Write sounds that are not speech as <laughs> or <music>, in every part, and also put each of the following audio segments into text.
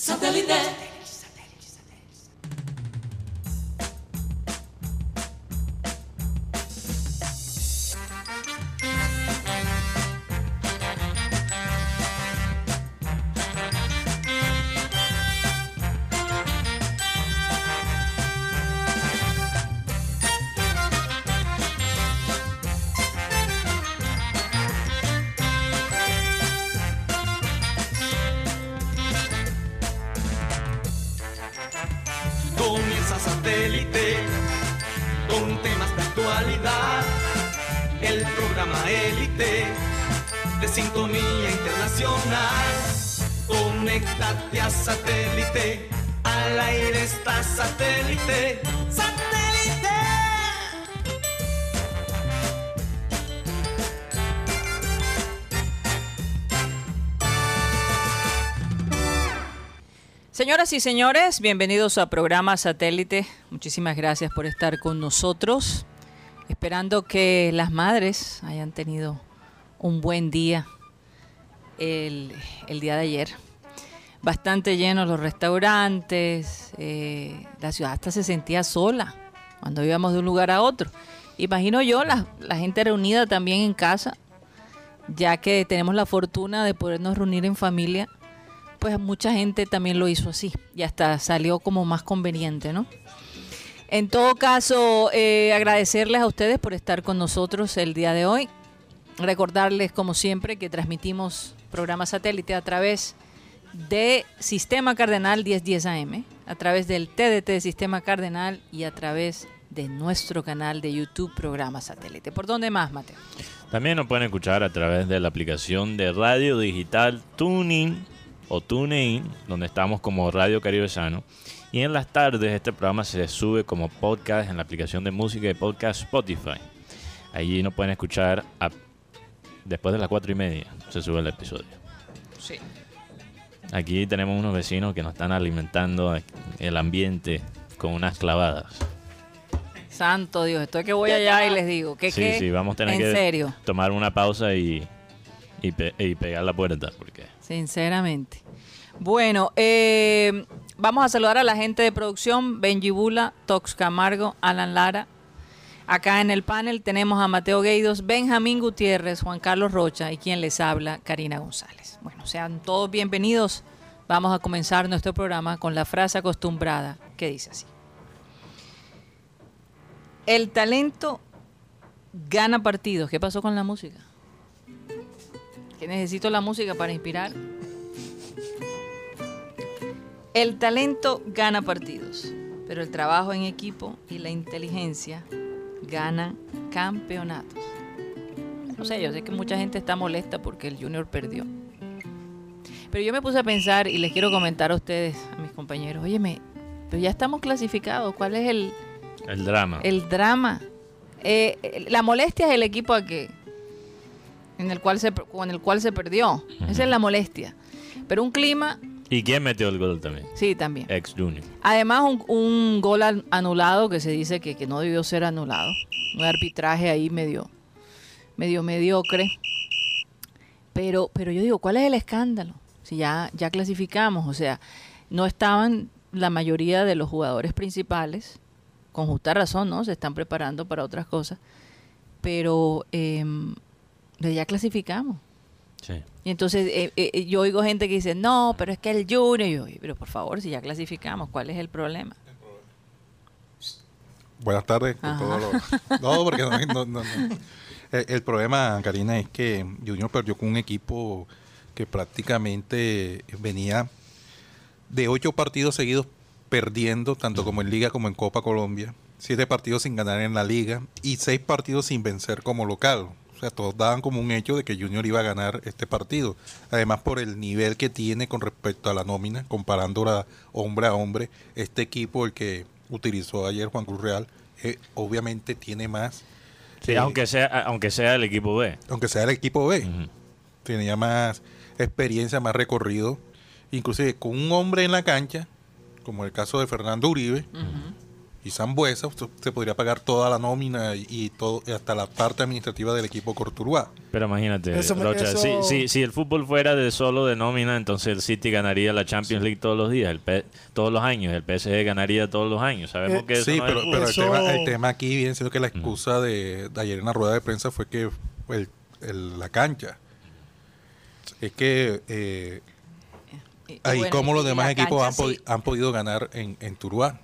Satellite. Satélite. Al aire está satélite. ¡Satélite! Señoras y señores, bienvenidos a programa Satélite. Muchísimas gracias por estar con nosotros. Esperando que las madres hayan tenido un buen día el día de ayer. Bastante llenos los restaurantes, eh, la ciudad hasta se sentía sola cuando íbamos de un lugar a otro. Imagino yo la, la gente reunida también en casa, ya que tenemos la fortuna de podernos reunir en familia pues mucha gente también lo hizo así y hasta salió como más conveniente, ¿no? En todo caso, eh, agradecerles a ustedes por estar con nosotros el día de hoy. Recordarles, como siempre, que transmitimos programa satélite a través de Sistema Cardenal 1010 AM, a través del TDT de Sistema Cardenal y a través de nuestro canal de YouTube Programa Satélite. ¿Por dónde más, Mateo? También nos pueden escuchar a través de la aplicación de radio digital Tuning o TuneIn, donde estamos como Radio Caribe Sano. Y en las tardes este programa se sube como podcast en la aplicación de música y podcast Spotify. Allí nos pueden escuchar a- después de las cuatro y media. Se sube el episodio. Sí. Aquí tenemos unos vecinos que nos están alimentando el ambiente con unas clavadas. Santo Dios, estoy que voy allá y les digo, ¿qué Sí, qué? sí, vamos a tener en que serio, tomar una pausa y, y, pe- y pegar la puerta. Porque sinceramente. Bueno, eh, vamos a saludar a la gente de producción, Benji Bula, Tox Camargo, Alan Lara. Acá en el panel tenemos a Mateo Gueidos, Benjamín Gutiérrez, Juan Carlos Rocha y quien les habla, Karina González. Bueno, sean todos bienvenidos. Vamos a comenzar nuestro programa con la frase acostumbrada que dice así. El talento gana partidos. ¿Qué pasó con la música? Que necesito la música para inspirar. El talento gana partidos, pero el trabajo en equipo y la inteligencia ganan campeonatos. No sé, yo sé que mucha gente está molesta porque el Junior perdió. Pero yo me puse a pensar y les quiero comentar a ustedes, a mis compañeros, óyeme, pero ya estamos clasificados, ¿cuál es el, el drama. el drama. Eh, eh, la molestia es el equipo a que, en el cual se, con el cual se perdió. Esa es la molestia. Pero un clima, ¿Y quién metió el gol también? sí, también. Ex Junior. Además, un, un gol an- anulado que se dice que, que no debió ser anulado. Un arbitraje ahí medio, medio mediocre. Pero, pero yo digo, ¿cuál es el escándalo? Si ya, ya clasificamos, o sea, no estaban la mayoría de los jugadores principales, con justa razón, ¿no? Se están preparando para otras cosas, pero em, ya clasificamos. Sí. Y entonces eh, eh, yo oigo gente que dice, no, pero es que el Junior, y yo, "Oye, pero por favor, si ya clasificamos, ¿cuál es el problema? Buenas tardes. con Ajá. todos los- No, porque no, no, no, no. El, el problema, Karina, es que Junior perdió con un equipo que prácticamente venía de ocho partidos seguidos perdiendo, tanto como en Liga como en Copa Colombia. Siete partidos sin ganar en la Liga y seis partidos sin vencer como local. O sea, todos daban como un hecho de que Junior iba a ganar este partido. Además, por el nivel que tiene con respecto a la nómina, comparándola hombre a hombre, este equipo, el que utilizó ayer Juan Cruz Real, eh, obviamente tiene más, Sí, Eh, aunque sea aunque sea el equipo B. aunque sea el equipo B, Ujú. tenía más experiencia, más recorrido, inclusive con un hombre en la cancha, como el caso de Fernando Uribe, y Zambuesa, usted- se podría pagar toda la nómina y, y todo hasta la parte administrativa del equipo Cortuluá. Pero imagínate, Eso Rocha, eso- si, si, si el fútbol fuera de solo de nómina, entonces el City ganaría la Champions League todos los días, el P- todos los años, el PSG ganaría todos los años. Sabemos Eh, que eso Sí, no es pero, pero el, Eso- tema, el tema aquí viene siendo que la excusa de, de ayer en la rueda de prensa fue que el- el- la cancha. Es que eh, Y- y ahí bueno, como los demás equipos han, podi- sí. han podido ganar en, en Turuá,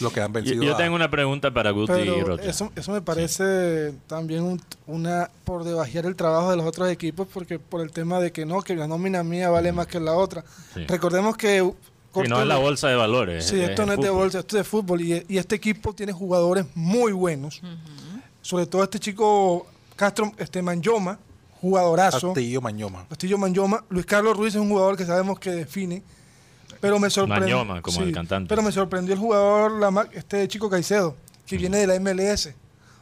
lo que han Yo, vencido. yo a- tengo una pregunta para Guti y Rocha. eso, eso me parece también un- una por debajear el trabajo de los otros equipos porque por el tema de que no, que la nómina mía vale más que la otra. Sí. Recordemos que Y no es la bolsa de valores. Sí, esto el no es de bolsa, esto es de fútbol. Y, y este equipo tiene jugadores muy buenos. Sobre todo este chico Castro, este Manyoma, jugadorazo. Castillo Mañoma. Castillo Manyoma. Luis Carlos Ruiz es un jugador que sabemos que define. Pero me sorprendió. Como el cantante. Pero me sorprendió el jugador, la este chico Caicedo, que viene de la MLS.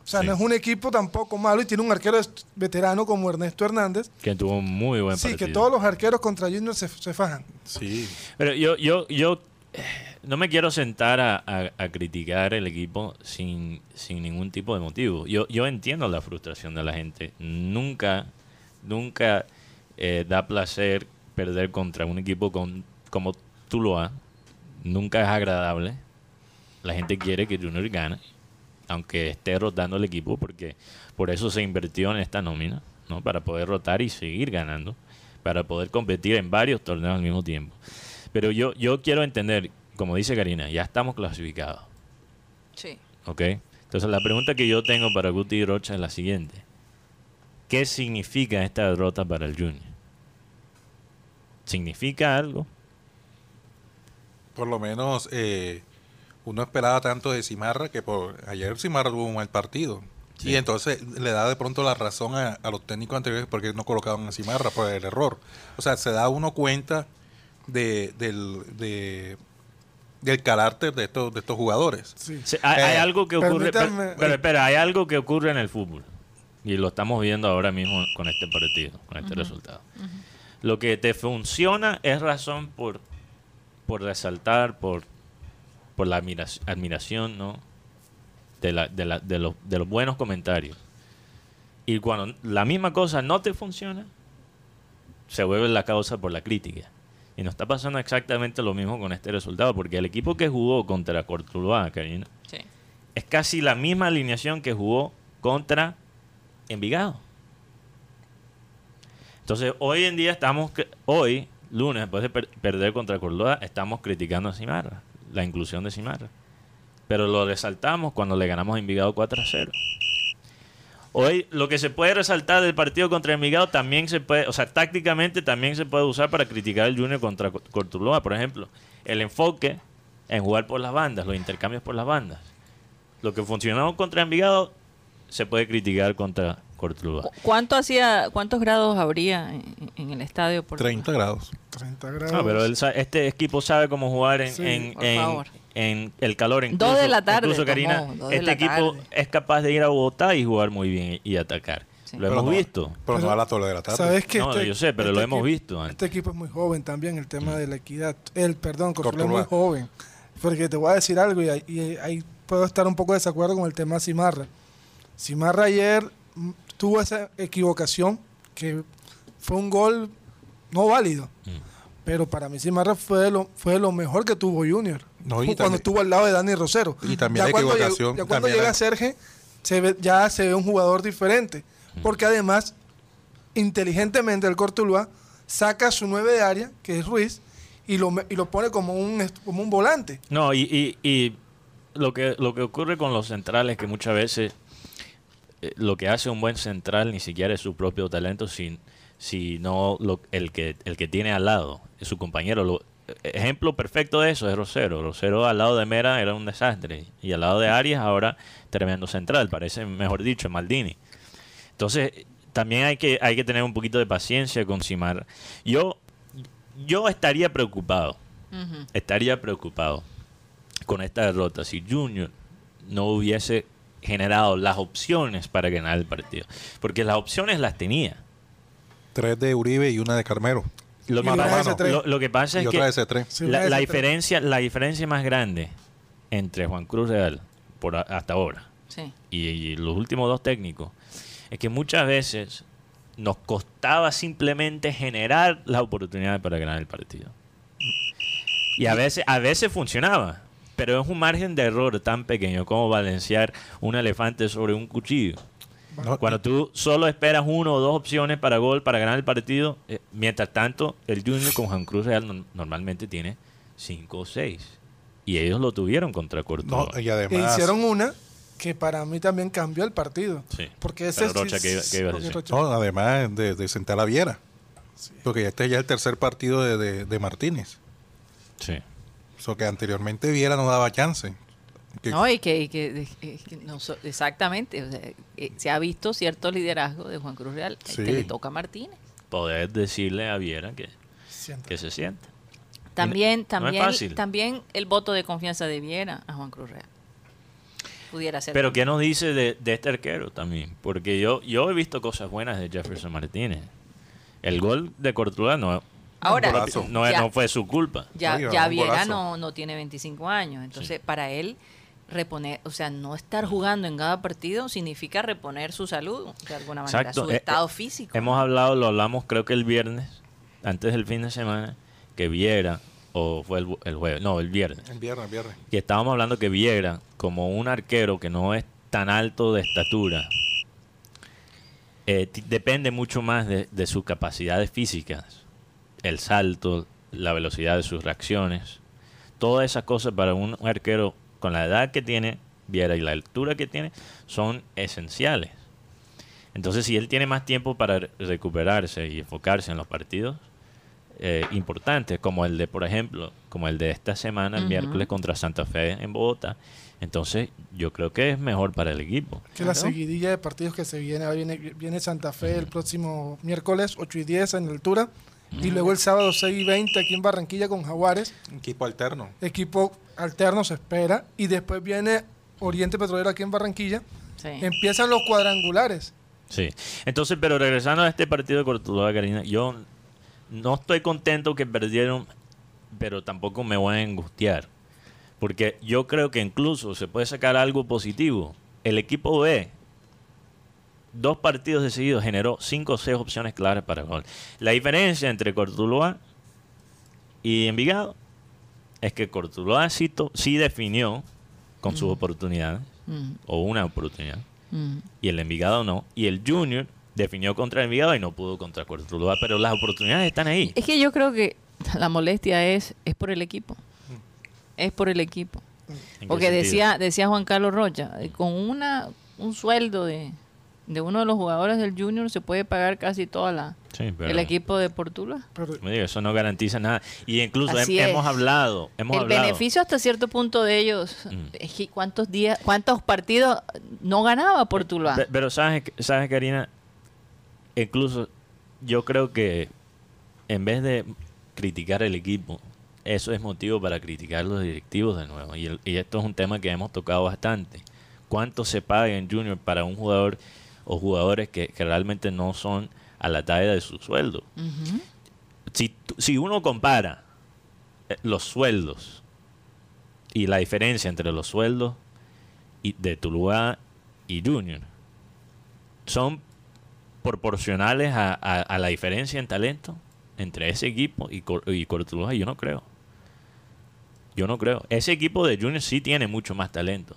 O sea, Sí. no es un equipo tampoco malo y tiene un arquero veterano como Ernesto Hernández. Que tuvo un muy buen Sí, partido. que todos los arqueros contra Junior se, se fajan. Sí. Pero yo, yo, yo eh, no me quiero sentar a, a- a criticar el equipo sin, sin ningún tipo de motivo. Yo, yo entiendo la frustración de la gente. Nunca, nunca eh, da placer perder contra un equipo con, como Tuluá. Nunca es agradable. La gente quiere que Junior gane, aunque esté rotando el equipo, porque por eso se invirtió en esta nómina, ¿no? Para poder rotar y seguir ganando, para poder competir en varios torneos al mismo tiempo. Pero yo, yo quiero entender, como dice Karina, ya estamos clasificados, Sí. ¿ok? Entonces la pregunta que yo tengo para Guti y Rocha es la siguiente. ¿Qué significa esta derrota para el Junior? ¿Significa algo? Por lo menos eh, uno esperaba tanto de Cimarra que por ayer Cimarra tuvo un mal partido. Sí. Y entonces le da de pronto la razón a, a los técnicos anteriores porque no colocaban a Cimarra por el error. O sea, se da uno cuenta de, del, de- del carácter de estos, de estos jugadores. Sí. Hay, hay Eh, algo que ocurre, pero, pero espera, hay algo que ocurre en el fútbol y lo estamos viendo ahora mismo con este partido, con este resultado. Lo que te funciona es razón por, por resaltar, por, por la admira- admiración, ¿no? De, la, de, la- de los, de los buenos comentarios. Y cuando la misma cosa no te funciona, se vuelve la causa por la crítica. Y nos está pasando exactamente lo mismo con este resultado, porque el equipo que jugó contra Cortuluá, Karina, Sí. es casi la misma alineación que jugó contra Envigado. Entonces, hoy en día estamos, hoy, lunes, después de per- perder contra Córdoba, estamos criticando a Cimarra, la inclusión de Cimarra. Pero lo resaltamos cuando le ganamos a Envigado 4 a 0. Hoy lo que se puede resaltar del partido contra Envigado también se puede, o sea, tácticamente también se puede usar para criticar el Junior contra Co- Cortuluá, por ejemplo. El enfoque en jugar por las bandas, los intercambios por las bandas. Lo que funcionó contra Envigado se puede criticar contra Cortuluá. ¿Cu- ¿Cuánto hacía, cuántos grados habría en, en el estadio? Por 30 grados. 30 grados. No, Ah, pero él sa- este equipo sabe cómo jugar en, Sí, en, por en- favor. en el calor. Dos Incluso, de la tarde, Incluso, Karina, tomó, dos de este la equipo tarde. es capaz de ir a Bogotá y jugar muy bien y atacar. Sí. Lo Pero hemos no- visto. Pero, no Pero- a las todas de la tarde. ¿Sabes que No, yo sé, pero lo hemos equipo- visto antes. Este equipo es muy joven también, el tema de la equidad. El, perdón, Cortuluá es muy joven. Porque te voy a decir algo y, ahí- y ahí puedo estar un poco de desacuerdo con el tema de Cimarra. Cimarra ayer mm, tuvo esa equivocación que fue un gol no válido. Mm. Pero para mí Cimarra fue lo, fue lo mejor que tuvo Junior. No, y Fue cuando también- estuvo al lado de Dani Rosero. Y también la cuando llegó- equivocación, ya cuando llega la- Sergio, se ve, ya se ve un jugador diferente. Porque además, inteligentemente el Cortuluá saca su nueve de área, que es Ruiz, y lo, me- y lo pone como un, como un volante. No, y, y, y lo, que, lo que ocurre con los centrales que muchas veces lo que hace un buen central ni siquiera es su propio talento, sin, sino lo, el, que, el que tiene al lado, es su compañero. Lo, ejemplo perfecto de eso es Rosero. Rosero al lado de Mera era un desastre. Y al lado de Arias ahora tremendo central, parece, mejor dicho, Maldini. Entonces, también hay que, hay que tener un poquito de paciencia con Simar. Yo, yo estaría preocupado, estaría preocupado con esta derrota si Junior no hubiese generado las opciones para ganar el partido. Porque las opciones las tenía. Tres de Uribe y una de Carmelo. Lo que, pasa, S3. lo- lo que pasa Y es otra que de C3. Sí, la, una la S3. diferencia, la diferencia más grande entre Juan Cruz Real por a- hasta ahora, Sí. y, y los últimos dos técnicos, es que muchas veces nos costaba simplemente generar las oportunidades para ganar el partido. Y a veces, a veces funcionaba, pero es un margen de error tan pequeño como balancear un elefante sobre un cuchillo. No, Cuando tú solo esperas uno o dos opciones para gol para ganar el partido, eh, mientras tanto el Junior con Juan Cruz Real no- normalmente tiene cinco o seis. Y ellos lo tuvieron contra Courtois. no, y E además, hicieron una que para mí también cambió el partido. Sí. Porque ese Pero, Rocha, sí- ¿qué iba- qué ibas a decir? Rocha- no, además de, de sentar a Viera. Porque este ya es el tercer partido de, de- de Martínez. Sí. So que anteriormente Viera no daba chance. Que- No, y que, y que- que no so- exactamente, o sea, eh, se ha visto cierto liderazgo de Juan Cruz Real, Sí. que le toca a Martínez. Poder decirle a Viera que, Siento. que se sienta. También, también, también el voto de confianza de Viera a Juan Cruz Real. Pudiera ser. Pero también. ¿qué nos dice de, de este arquero también? Porque yo, yo he visto cosas buenas de Jefferson Martínez. El gol de Courtois no, Ahora, no, ya, no fue su culpa. ya, Oiga, ya un Viera no, no tiene 25 años, entonces para él reponer, o sea, no estar jugando en cada partido significa reponer su salud, de alguna manera, Exacto. su Eh, estado eh, físico. Hemos hablado, lo hablamos creo que el viernes, antes del fin de semana, que Viera, o fue el, el jueves, no, el viernes, El viernes, viernes. que estábamos hablando que Viera, como un arquero que no es tan alto de estatura, eh, depende mucho más de, de sus capacidades físicas, el salto, la velocidad de sus reacciones, todas esas cosas para un arquero con la edad que tiene Viera y la altura que tiene son esenciales. Entonces, si él tiene más tiempo para re- recuperarse y enfocarse en los partidos eh, importantes, como el de, por ejemplo, como el de esta semana, el miércoles contra Santa Fe en Bogotá, entonces yo creo que es mejor para el equipo. Que la seguidilla de partidos que se viene, ahora viene, viene Santa Fe el próximo miércoles 8 y 10 en altura. Y luego el sábado 6 y 20 aquí en Barranquilla con Jaguares. Equipo alterno. Equipo alterno se espera. Y después viene Oriente Petrolero aquí en Barranquilla. Sí. Empiezan los cuadrangulares. Sí. Entonces, pero regresando a este partido de Cortuluá, Karina, yo no estoy contento que perdieron, pero tampoco me voy a angustiar. Porque yo creo que incluso se puede sacar algo positivo. El equipo B, dos partidos de seguido, generó cinco o seis opciones claras para gol. La diferencia entre Cortuluá y Envigado es que Cortuluá sí, to- sí definió con sus oportunidades, Mm, o una oportunidad mm. y el Envigado no. Y el Junior definió contra el Envigado y no pudo contra Cortuluá. Pero las oportunidades están ahí. Es que yo creo que <laughs> la molestia es, es por el equipo. Es por el equipo. ¿En qué Porque sentido? decía, decía Juan Carlos Rocha, eh, con una un sueldo de, de uno de los jugadores del Junior se puede pagar casi toda la Sí, pero el equipo de Portula. Pero eso no garantiza nada. Y incluso hemos hablado, hemos el hablado. beneficio hasta cierto punto de ellos Mm. es que cuántos días, cuántos partidos no ganaba Portula. Pe- Pero sabes, sabes Karina, incluso yo creo que en vez de criticar el equipo, eso es motivo para criticar los directivos de nuevo. Y, el- y esto es un tema que hemos tocado bastante. ¿Cuánto se paga en Junior para un jugador o jugadores que, que realmente no son a la talla de su sueldo? Si, uno compara eh, los sueldos y la diferencia entre los sueldos y de Tuluá y Junior son proporcionales a, a- a la diferencia en talento entre ese equipo y, Cor- y Cortuluá, yo no creo. Yo no creo. Ese equipo de Junior sí tiene mucho más talento,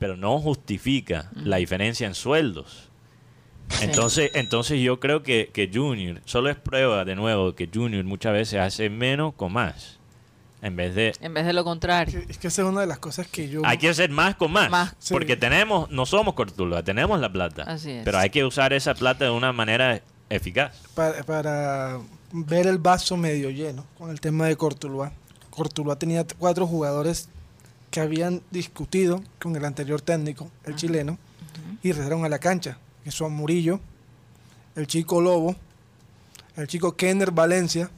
pero no justifica la diferencia en sueldos. Sí. Entonces, entonces yo creo que, que Junior, solo es prueba de nuevo que Junior muchas veces hace menos con más. En vez de... En vez de lo contrario. es que esa es una de las cosas que yo... Hay que hacer más con más. Más. Sí. Porque tenemos, no somos Cortuluá, tenemos la plata. Así es. Pero hay que usar esa plata de una manera eficaz. para, para ver el vaso medio lleno con el tema de Cortuluá. Cortuluá tenía cuatro jugadores que habían discutido con el anterior técnico, el chileno, y regresaron a la cancha, que son Murillo, el chico Lobo, el chico Kenner Valencia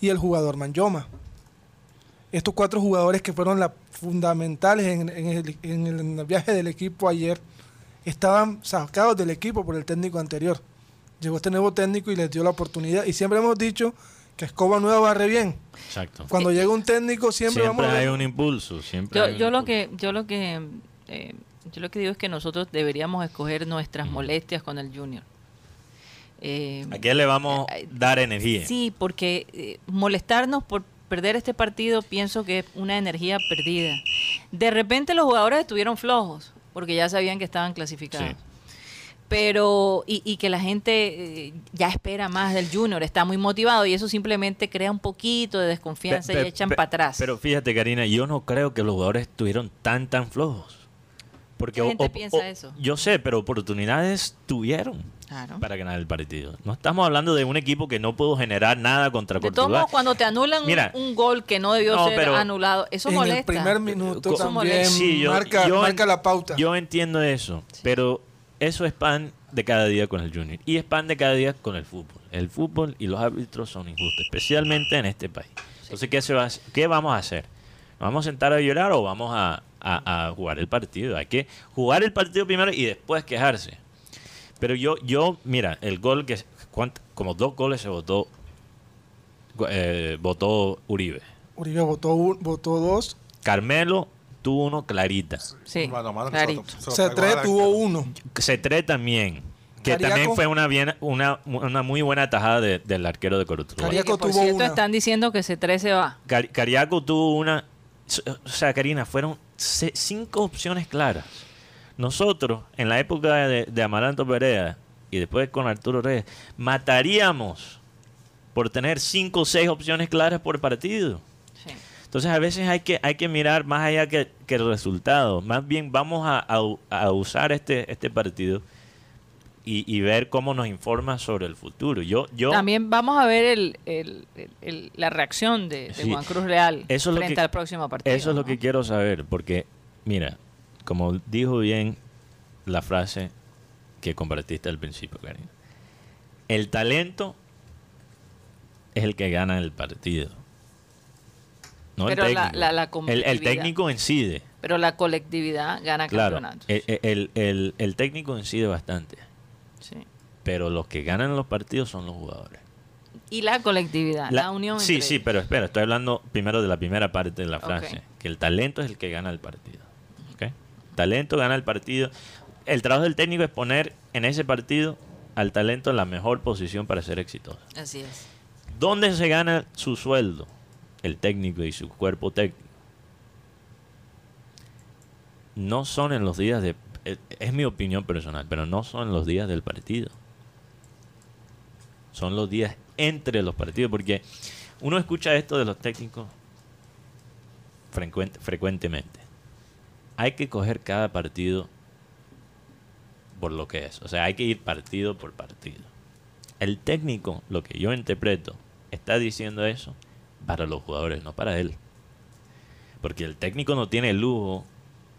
y el jugador Manjoma. Estos cuatro jugadores que fueron las fundamentales en, en el, en el- en el viaje del equipo ayer estaban sacados del equipo por el técnico anterior llegó este nuevo técnico y les dio la oportunidad. Y siempre hemos dicho que escoba nueva barre bien. Exacto. Cuando llega un técnico siempre, Siempre vamos a hay un impulso. Siempre Yo, hay un yo lo impulso. que, yo lo que, eh, yo lo que digo es que nosotros deberíamos escoger nuestras molestias con el Junior. Eh, ¿A qué le vamos a eh, dar energía? Sí, porque eh, molestarnos por perder este partido pienso que es una energía perdida. De repente los jugadores estuvieron flojos porque ya sabían que estaban clasificados. Sí. Pero, y, y que la gente eh, ya espera más del Junior, está muy motivado y eso simplemente crea un poquito de desconfianza Pe- y echan para atrás. Pero fíjate, Karina, yo no creo que los jugadores estuvieron tan, tan flojos. Porque Mucha gente o- o- piensa o- eso. Yo sé, pero oportunidades tuvieron Claro. para ganar el partido. No estamos hablando de un equipo que no pudo generar nada contra De cuando te anulan un- Mira, un, gol que no debió no, ser pero- anulado, eso en molesta. el primer minuto Co- también molesta. Sí, yo- marca, yo marca en- la pauta. Yo entiendo eso, pero eso es pan de cada día con el Junior. Y es pan de cada día con el fútbol. El fútbol y los árbitros son injustos, especialmente en este país. Entonces, ¿qué, se va a hacer? ¿qué vamos a hacer? ¿Nos vamos a sentar a llorar o vamos a, a- a jugar el partido? Hay que jugar el partido primero y después quejarse. Pero yo, yo mira, el gol que... Como dos goles se votó, eh, votó Uribe. Uribe votó, un- votó dos, Carmelo tuvo uno clarita. Sí, Mano a mano, clarito. se lo- se Cetré tuvo uno. C3 también. Que Cariaco. también fue una, bien, una, una muy buena tajada de- del arquero de. Oye, Cariaco por tuvo cierto una. están diciendo que ese 13 va. Cari- Cariaco tuvo una. O sea, Karina, fueron se- cinco opciones claras. Nosotros, en la época de, de Amaranto Perea y después con Arturo Reyes, mataríamos por tener cinco o seis opciones claras por partido. Entonces a veces hay que, hay que mirar más allá que, que el resultado. Más bien vamos a, a- a usar este, este partido y, y ver cómo nos informa sobre el futuro. Yo, yo También vamos a ver el, el- la reacción de, de Sí. Juan Cruz Real Eso frente que- al próximo partido. eso es lo que quiero saber, porque mira, como dijo bien la frase que compartiste al principio, Karina, el talento es el que gana el partido. No Pero el técnico. la- la el, técnico incide. Pero la colectividad gana Claro, campeonatos. el, el- el- técnico incide bastante, Sí. pero los que ganan los partidos son los jugadores. Y la colectividad, la, unión Sí, entre sí, ellos. pero espera, estoy hablando primero de la primera parte de la frase, que el talento es el que gana el partido. ¿ok? Talento gana el partido. El trabajo del técnico es poner en ese partido al talento en la mejor posición para ser exitoso. Así es. ¿Dónde se gana su sueldo? El técnico y su cuerpo técnico. No son en los días de... Es, es mi opinión personal, pero no son los días del partido. Son los días entre los partidos, porque uno escucha esto de los técnicos frecuente- frecuentemente. Hay que coger cada partido por lo que es. O sea, hay que ir partido por partido. El técnico, lo que yo interpreto, está diciendo eso para los jugadores, no para él. Porque el técnico no tiene el lujo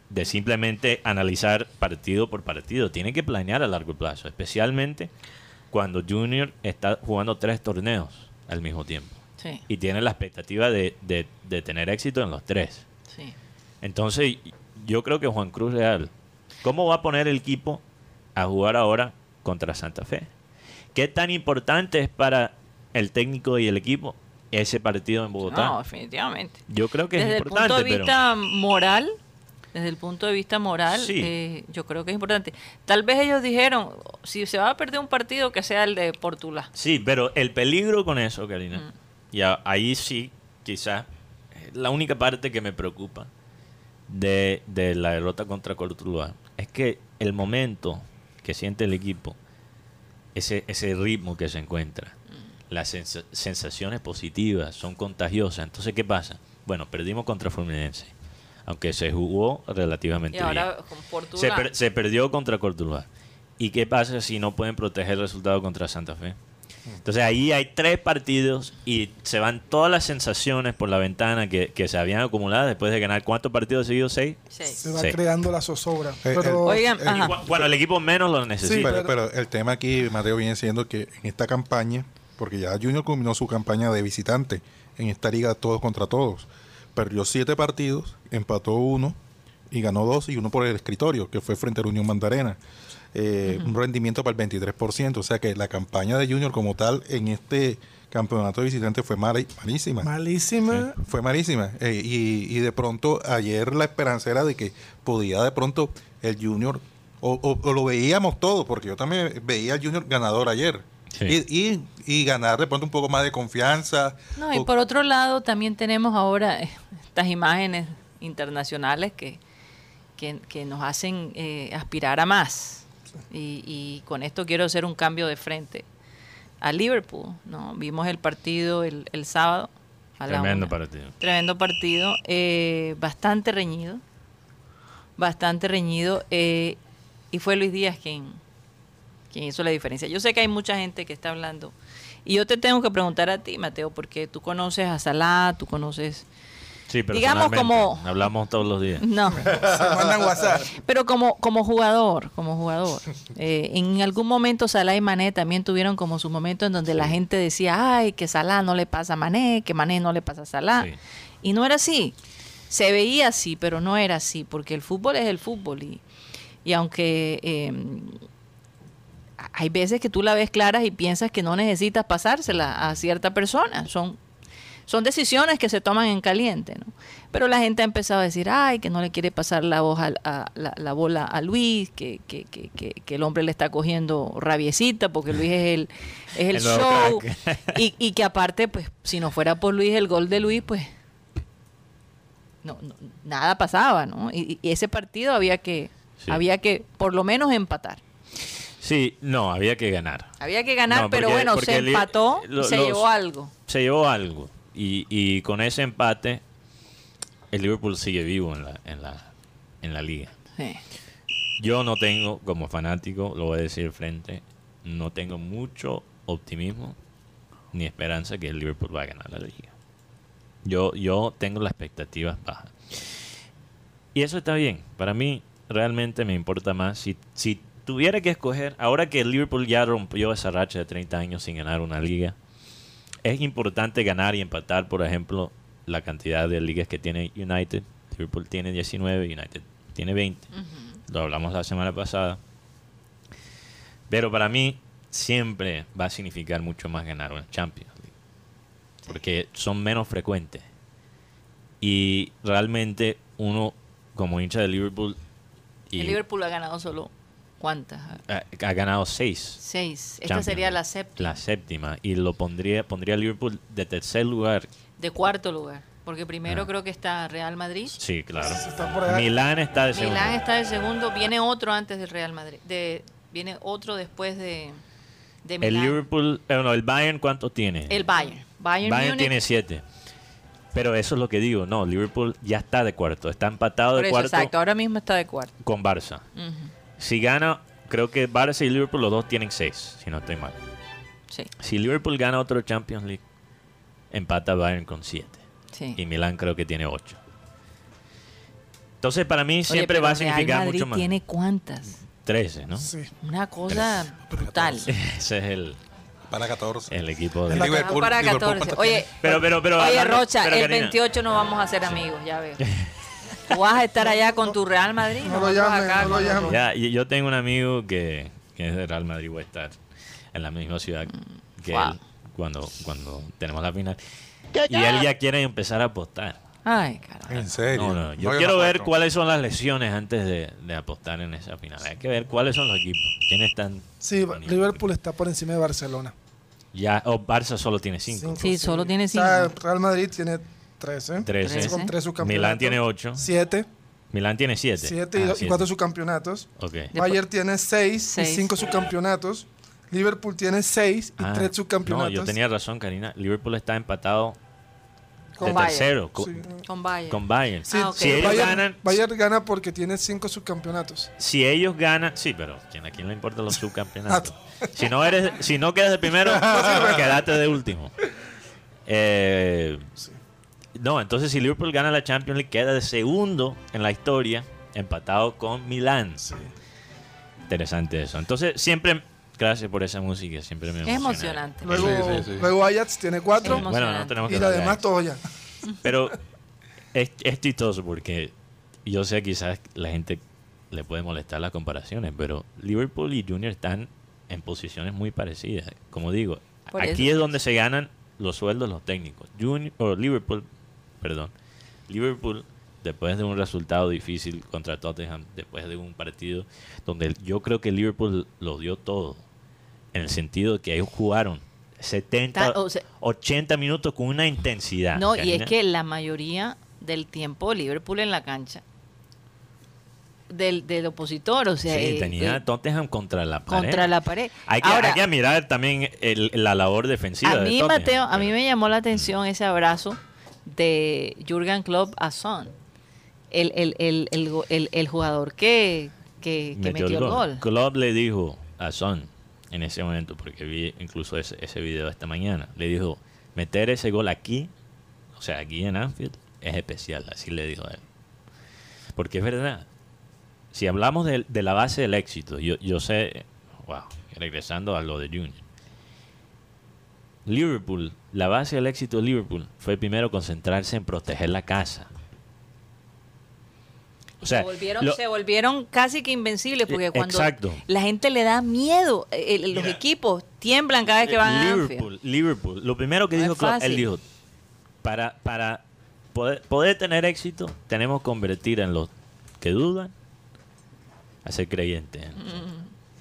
de simplemente analizar partido por partido. Tiene que planear a largo plazo, especialmente cuando Junior está jugando tres torneos al mismo tiempo. Sí, Y tiene la expectativa de, de- de tener éxito en los tres. sí. Entonces, yo creo que Juan Cruz Real, ¿cómo va a poner el equipo a jugar ahora contra Santa Fe? ¿Qué tan importante es para el técnico y el equipo ese partido en Bogotá? No, definitivamente. yo creo que Desde es el punto importante, de pero vista moral, desde el punto de vista moral, Sí. eh, yo creo que es importante. Tal vez ellos dijeron, si se va a perder un partido, que sea el de Portula. sí, pero el peligro con eso, Karina, Mm. y a- ahí sí, quizás, es la única parte que me preocupa de, de la derrota contra Cortuluá es que el momento que siente el equipo, ese, ese ritmo que se encuentra, las sens- sensaciones positivas son contagiosas. Entonces, ¿qué pasa? Bueno, perdimos contra Fluminense, aunque se jugó relativamente Y ahora bien. con. Se, per- se perdió contra Cortuluá. ¿Y qué pasa si no pueden proteger el resultado contra Santa Fe? Entonces ahí hay tres partidos y se van todas las sensaciones por la ventana que, que se habían acumulado después de ganar cuántos partidos seguidos, seis. Seis. Se va Sí. creando la zozobra. Eh, Pero el- Bueno, el equipo menos lo necesita. pero, pero el tema aquí, Mateo, viene siendo que en esta campaña, porque ya Junior culminó su campaña de visitante en esta liga todos contra todos, perdió siete partidos, empató uno y ganó dos y uno por el escritorio, que fue frente a la Unión Mandarena. Eh, Un rendimiento para el 23%, o sea que la campaña de Junior como tal en este campeonato de visitante fue malísima. Malísima. Fue malísima. Eh, y, y de pronto ayer la esperanza era de que podía de pronto el Junior, o, o- o lo veíamos todo, porque yo también veía al Junior ganador ayer. Sí. Y, y, y ganar de pronto un poco más de confianza. No, y O- por otro lado también tenemos ahora eh, estas imágenes internacionales que, que, que nos hacen eh, aspirar a más. Y, y con esto quiero hacer un cambio de frente a Liverpool. ¿no? Vimos el partido el, el sábado. a Tremendo partido. Tremendo partido, eh, bastante reñido, bastante reñido, eh, y fue Luis Díaz quien, quien hizo la diferencia. Yo sé que hay mucha gente que está hablando, y yo te tengo que preguntar a ti, Mateo, porque tú conoces a Salah, tú conoces... Sí, Digamos como- Hablamos todos los días. No, <laughs> Se mandan WhatsApp. pero como, como jugador, como jugador, eh, en algún momento Salah y Mané también tuvieron como su momento en donde la gente decía, ay, que Salah no le pasa a Mané, que Mané no le pasa a Salah. Sí. Y no era así. Se veía así, pero no era así, porque el fútbol es el fútbol. Y, y aunque eh, hay veces que tú la ves claras y piensas que no necesitas pasársela a cierta persona, son, son decisiones que se toman en caliente, ¿no? Pero la gente ha empezado a decir, ay, que no le quiere pasar la, hoja, a, la, la bola a Luis, que, que, que, el hombre le está cogiendo rabiecita porque Luis es el, es el, <laughs> show. Y, y que aparte, pues, si no fuera por Luis, el gol de Luis, pues, no, no- nada pasaba, ¿no? Y, y ese partido había que, Sí. había que, por lo menos, empatar. Sí, no, había que ganar. Había que ganar, No, pero bueno, se el- empató y se los- llevó algo. Se llevó algo. Y, y con ese empate, el Liverpool sigue vivo en la, en la, en la liga. Sí. Yo no tengo, como fanático, lo voy a decir de frente, no tengo mucho optimismo ni esperanza que el Liverpool va a ganar la liga. Yo, yo tengo las expectativas bajas. Y eso está bien. Para mí, realmente me importa más. Si, si tuviera que escoger, ahora que el Liverpool ya rompió esa racha de 30 años sin ganar una liga, es importante ganar y empatar, por ejemplo, la cantidad de ligas que tiene United. Liverpool tiene 19, United tiene 20. Lo hablamos la semana pasada. Pero para mí siempre va a significar mucho más ganar una Champions League. Porque son menos frecuentes. Y realmente uno, como hincha de Liverpool, y El Liverpool ha ganado solo, ¿cuántas? ha, ha ganado seis. Seis. Esta Champions sería la séptima. La séptima. Y lo pondría, pondría Liverpool de tercer lugar. De cuarto lugar. Porque primero Ah. creo que está Real Madrid. Sí, claro. Está. Milán está de segundo. Milán está de segundo. Viene otro antes del Real Madrid. De, viene otro después de, de El Milán. Liverpool, eh, no, el Bayern, ¿cuánto tiene? El Bayern. Bayern, Bayern tiene siete. Pero eso es lo que digo, no, Liverpool ya está de cuarto, está empatado Por de eso, cuarto exacto. Ahora mismo está de cuarto. con Barça. Ujú. Si gana, creo que Barça y Liverpool los dos tienen seis, si no estoy mal. Sí, Si Liverpool gana otro Champions League, empata Bayern con siete. sí. Y Milán creo que tiene ocho. Entonces para mí Oye, siempre pero va a significar Madrid mucho más. tiene cuántas? 13, ¿no? Sí. Una cosa brutal. <laughs> Ese es el, Para 14. el equipo de... Liverpool- para Liverpool, 14. ¿cuánto Oye? Pero, pero, pero... oye Rocha, pero, el Karina, 28 no vamos a ser amigos, ya veo. <laughs> Tú vas a estar allá con tu Real Madrid. No lo llamen, acá no lo. Ya, y yo tengo un amigo que, que es de Real Madrid, voy a estar en la misma ciudad que Wow. él cuando, cuando tenemos la final. Y él ya quiere empezar a apostar. Ay, carajo. En serio. No, no, yo No, quiero ver cuáles son las lesiones antes de, de apostar en esa final. Hay que ver cuáles son los equipos. ¿Quiénes están? Sí. Liverpool está por encima de Barcelona. Ya, o Barça solo tiene cinco. Cinco, Sí, solo tiene O sea, cinco. Real Madrid tiene 13. Trece. Trece. Con tres subcampeonatos. Milán tiene ocho. 7. Milán tiene siete. 7 Ah, y, do- y siete. 4 subcampeonatos. Ok. Bayern tiene 6 y Seis. 5 subcampeonatos. Liverpool tiene 6 y Ah, 3 No, subcampeonatos. yo tenía razón, Karina. Liverpool está empatado Con de Bayern. tercero co- Sí. Con Bayern. con Bayern. Sí, Ah, ok. Si ellos Bayern, ganan, Bayern gana porque tiene 5 subcampeonatos. si ellos ganan, sí, pero ¿quién- ¿a quién le importan los subcampeonatos? <laughs> si no eres, si no quedas de primero, <laughs> quédate de último. Eh, no, entonces si Liverpool gana la Champions League, queda de segundo en la historia, empatado con Milán. Interesante eso. Entonces siempre, gracias por esa música, siempre me Es emociona. emocionante. Luego, Sí, sí, sí. luego Ajax tiene 4 Sí, Bueno, no tenemos y que la hablar de demás eso. todo ya. <laughs> Pero es, es chistoso porque yo sé quizás la gente le puede molestar las comparaciones, pero Liverpool y Junior están en posiciones muy parecidas. Como digo, Por aquí eso. es donde se ganan los sueldos los técnicos. Junior, o Liverpool, perdón, Liverpool después de un resultado difícil contra Tottenham, después de un partido donde yo creo que Liverpool lo dio todo, en el sentido de que ellos jugaron 70, Ta- o sea- 80 minutos con una intensidad. No, y es que la mayoría del tiempo Liverpool en la cancha del, del opositor, o sea, Sí, eh, tenía eh, Tottenham contra la pared. contra la pared. Hay que, Ahora, hay que mirar también el- la labor defensiva. a mí, Mateo, a mí me llamó la atención ese abrazo de Jurgen Klopp a Son. El, el, el, el, jugador que, que, que metió, el gol. Klopp le dijo a Son en ese momento, porque vi incluso ese, ese video esta mañana, le dijo, meter ese gol aquí, o sea, aquí en Anfield, es especial, así le dijo a él. Porque es verdad, si hablamos de, de la base del éxito, yo, yo sé, wow, regresando a lo de Junior, Liverpool, la base del éxito de Liverpool fue primero concentrarse en proteger la casa. O sea, se, volvieron, lo- se volvieron casi que invencibles porque Eh, cuando exacto. la gente le da miedo, eh, los Mira. equipos tiemblan cada vez que van a Anfield. Liverpool, Liverpool. Lo primero que No dijo Klopp, él dijo, para, para poder, poder tener éxito, tenemos que convertir en los que dudan a ser creyentes.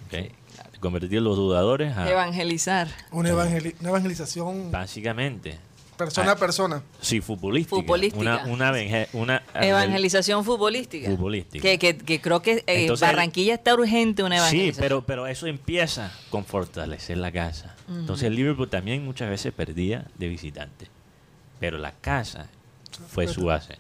¿Ok? Convertir los dudadores a... Evangelizar. Una, evangeli- una evangelización Básicamente. persona Ah, a persona. Sí, futbolística. Futbolística. Una, una, una Evangelización futbolística. Futbolística. Que, que, que creo que eh, Entonces, Barranquilla está urgente una Sí, evangelización. pero, pero eso empieza con fortalecer la casa. Entonces el Liverpool también muchas veces perdía de visitante. Pero la casa fue su base.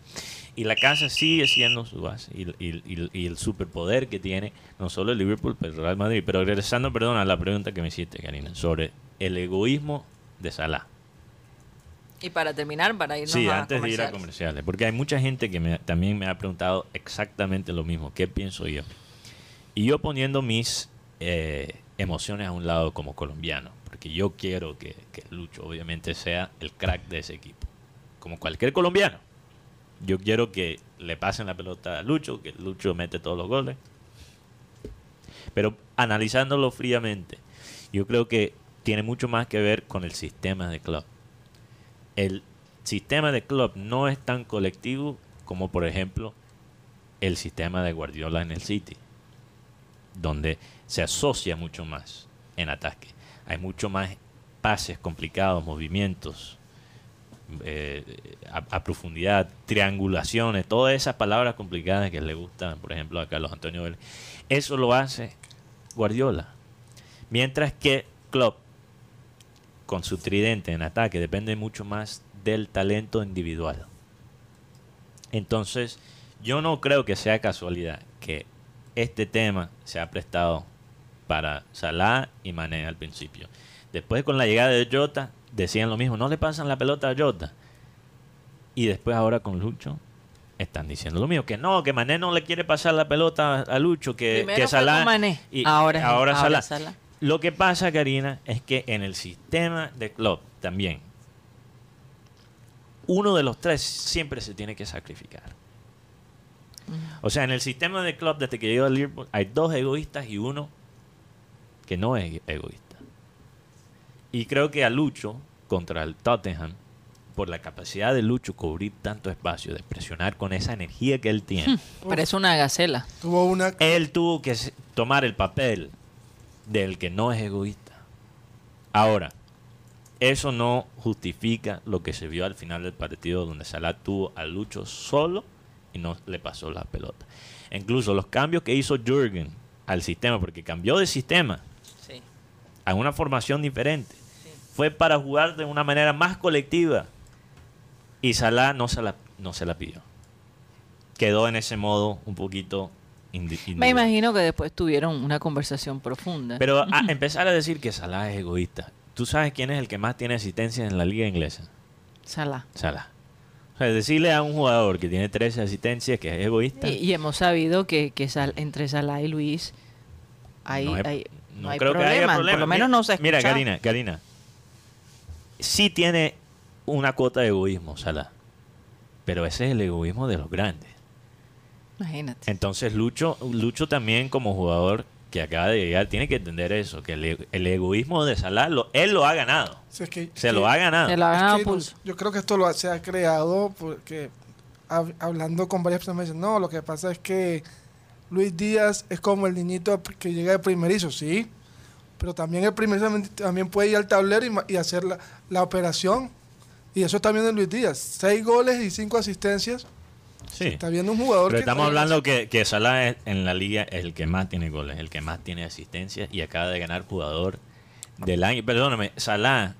Y la casa sigue siendo su base. Y, y- y- y el superpoder que tiene no solo el Liverpool, pero el Real Madrid. Pero regresando, perdón, a la pregunta que me hiciste, Karina, sobre el egoísmo de Salah. Y para terminar, para irnos Sí, a antes de ir a comerciales. comerciales. Porque hay mucha gente que me- también me ha preguntado exactamente lo mismo. ¿Qué pienso yo? Y yo poniendo mis eh, emociones a un lado como colombiano. Porque yo quiero que, que Lucho obviamente sea el crack de ese equipo. Como cualquier colombiano. Yo quiero que le pasen la pelota a Lucho, que Lucho mete todos los goles. Pero analizándolo fríamente, yo creo que tiene mucho más que ver con el sistema de club el sistema de club no es tan colectivo como por ejemplo el sistema de Guardiola en el City, donde se asocia mucho más en ataque. Hay mucho más pases complicados, movimientos eh, a, profundidad, triangulaciones, todas esas palabras complicadas que le gustan, por ejemplo, a Carlos Antonio Vélez. Eso lo hace Guardiola. Mientras que Klopp con su tridente en ataque depende mucho más del talento individual. Entonces, yo no creo que sea casualidad que este tema se ha prestado para Salah y Mané al principio. Después con la llegada de Jota decían lo mismo, no le pasan la pelota a Jota. Y después ahora con Lucho están diciendo lo mismo, que no, que Mané no le quiere pasar la pelota a Lucho, que, Primero que Salah Mané, y ahora, ahora, ahora Salah. Salah. Lo que pasa, Karina, es que en el sistema de club también, uno de los tres siempre se tiene que sacrificar. O sea, en el sistema de club, desde que llegó al Liverpool, hay dos egoístas y uno que no es egoísta. Y creo que a Lucho, contra el Tottenham, por la capacidad de Lucho cubrir tanto espacio, de presionar con esa energía que él tiene, Parece una gacela. Tuvo una. él tuvo que tomar el papel del que no es egoísta. Ahora, eso no justifica lo que se vio al final del partido donde Salah tuvo a Lucho solo y no le pasó la pelota. Incluso los cambios que hizo Jürgen al sistema, porque cambió de sistema Sí. a una formación diferente, fue para jugar de una manera más colectiva y Salah no se la, no se la pidió. Quedó en ese modo un poquito Me imagino que después tuvieron una conversación profunda. Pero a <laughs> empezar a decir que Salah es egoísta. ¿Tú sabes quién es el que más tiene asistencias en la liga inglesa? Salah. Salah. O sea, decirle a un jugador que tiene 13 asistencias que es egoísta. Y, y hemos sabido que, que Sal- entre Salah y Luis hay, no, he- hay- no no hay creo que problema. haya problema. Por lo menos Mira- no se Mira. Karina, Karina. Sí tiene una cuota de egoísmo, Salah. Pero ese es el egoísmo de los grandes. Imagínate. Entonces Lucho, Lucho también como jugador que acaba de llegar tiene que entender eso, que el, e- el egoísmo de Salah, lo- él lo ha ganado. Si es que- Se lo que- ha ganado. Se lo ha es ganado que pulso. Yo creo que esto lo ha- se ha creado porque hab- hablando con varias personas me dicen, no, lo que pasa es que Luis Díaz es como el niñito que llega de primerizo, sí, pero también el primerizo también- puede ir al tablero y, hacer la, la operación. Y eso está viendo Luis Díaz. Seis goles y cinco asistencias. Sí. Está viendo un jugador Pero que estamos hablando que, que Salah es- en la liga es el que más tiene goles, el que más tiene asistencias y acaba de ganar jugador del año. Perdóname, Salah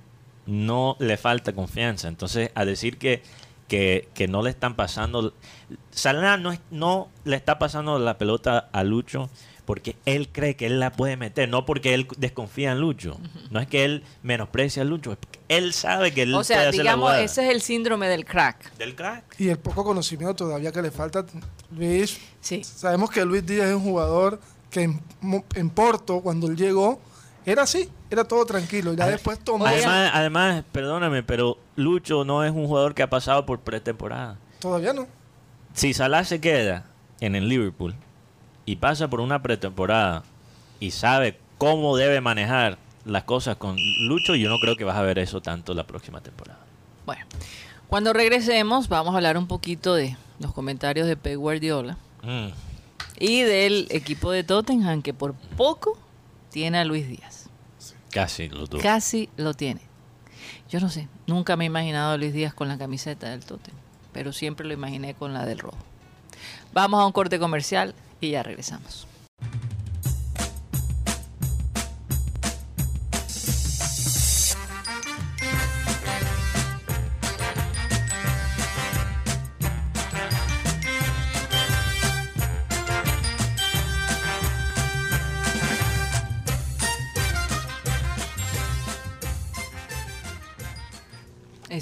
no le falta confianza. Entonces, a decir que, que, que no le están pasando... Salah no, es- no le está pasando la pelota a Lucho porque él cree que él la puede meter, no porque él desconfía en Lucho. No es que él menosprecia a Lucho, es porque él sabe que él O sea, puede hacer la digamos, ese es el síndrome del crack. Del crack. Y el poco conocimiento todavía que le falta. Luis, Sí. sabemos que Luis Díaz es un jugador que en, Porto, cuando él llegó, era así, era todo tranquilo. Y ya después tomó. Además, además, perdóname, pero Lucho no es un jugador que ha pasado por pretemporada. Todavía no. Si Salah se queda en el Liverpool y pasa por una pretemporada y sabe cómo debe manejar las cosas con Lucho, yo no creo que vas a ver eso tanto la próxima temporada. Bueno, cuando regresemos vamos a hablar un poquito de los comentarios de Pep Guardiola Mm. y del equipo de Tottenham que por poco tiene a Luis Díaz. Casi lo tuvo. Casi lo tiene. Yo no sé, nunca me he imaginado a Luis Díaz con la camiseta del Tottenham, pero siempre lo imaginé con la del rojo. Vamos a un corte comercial y ya regresamos.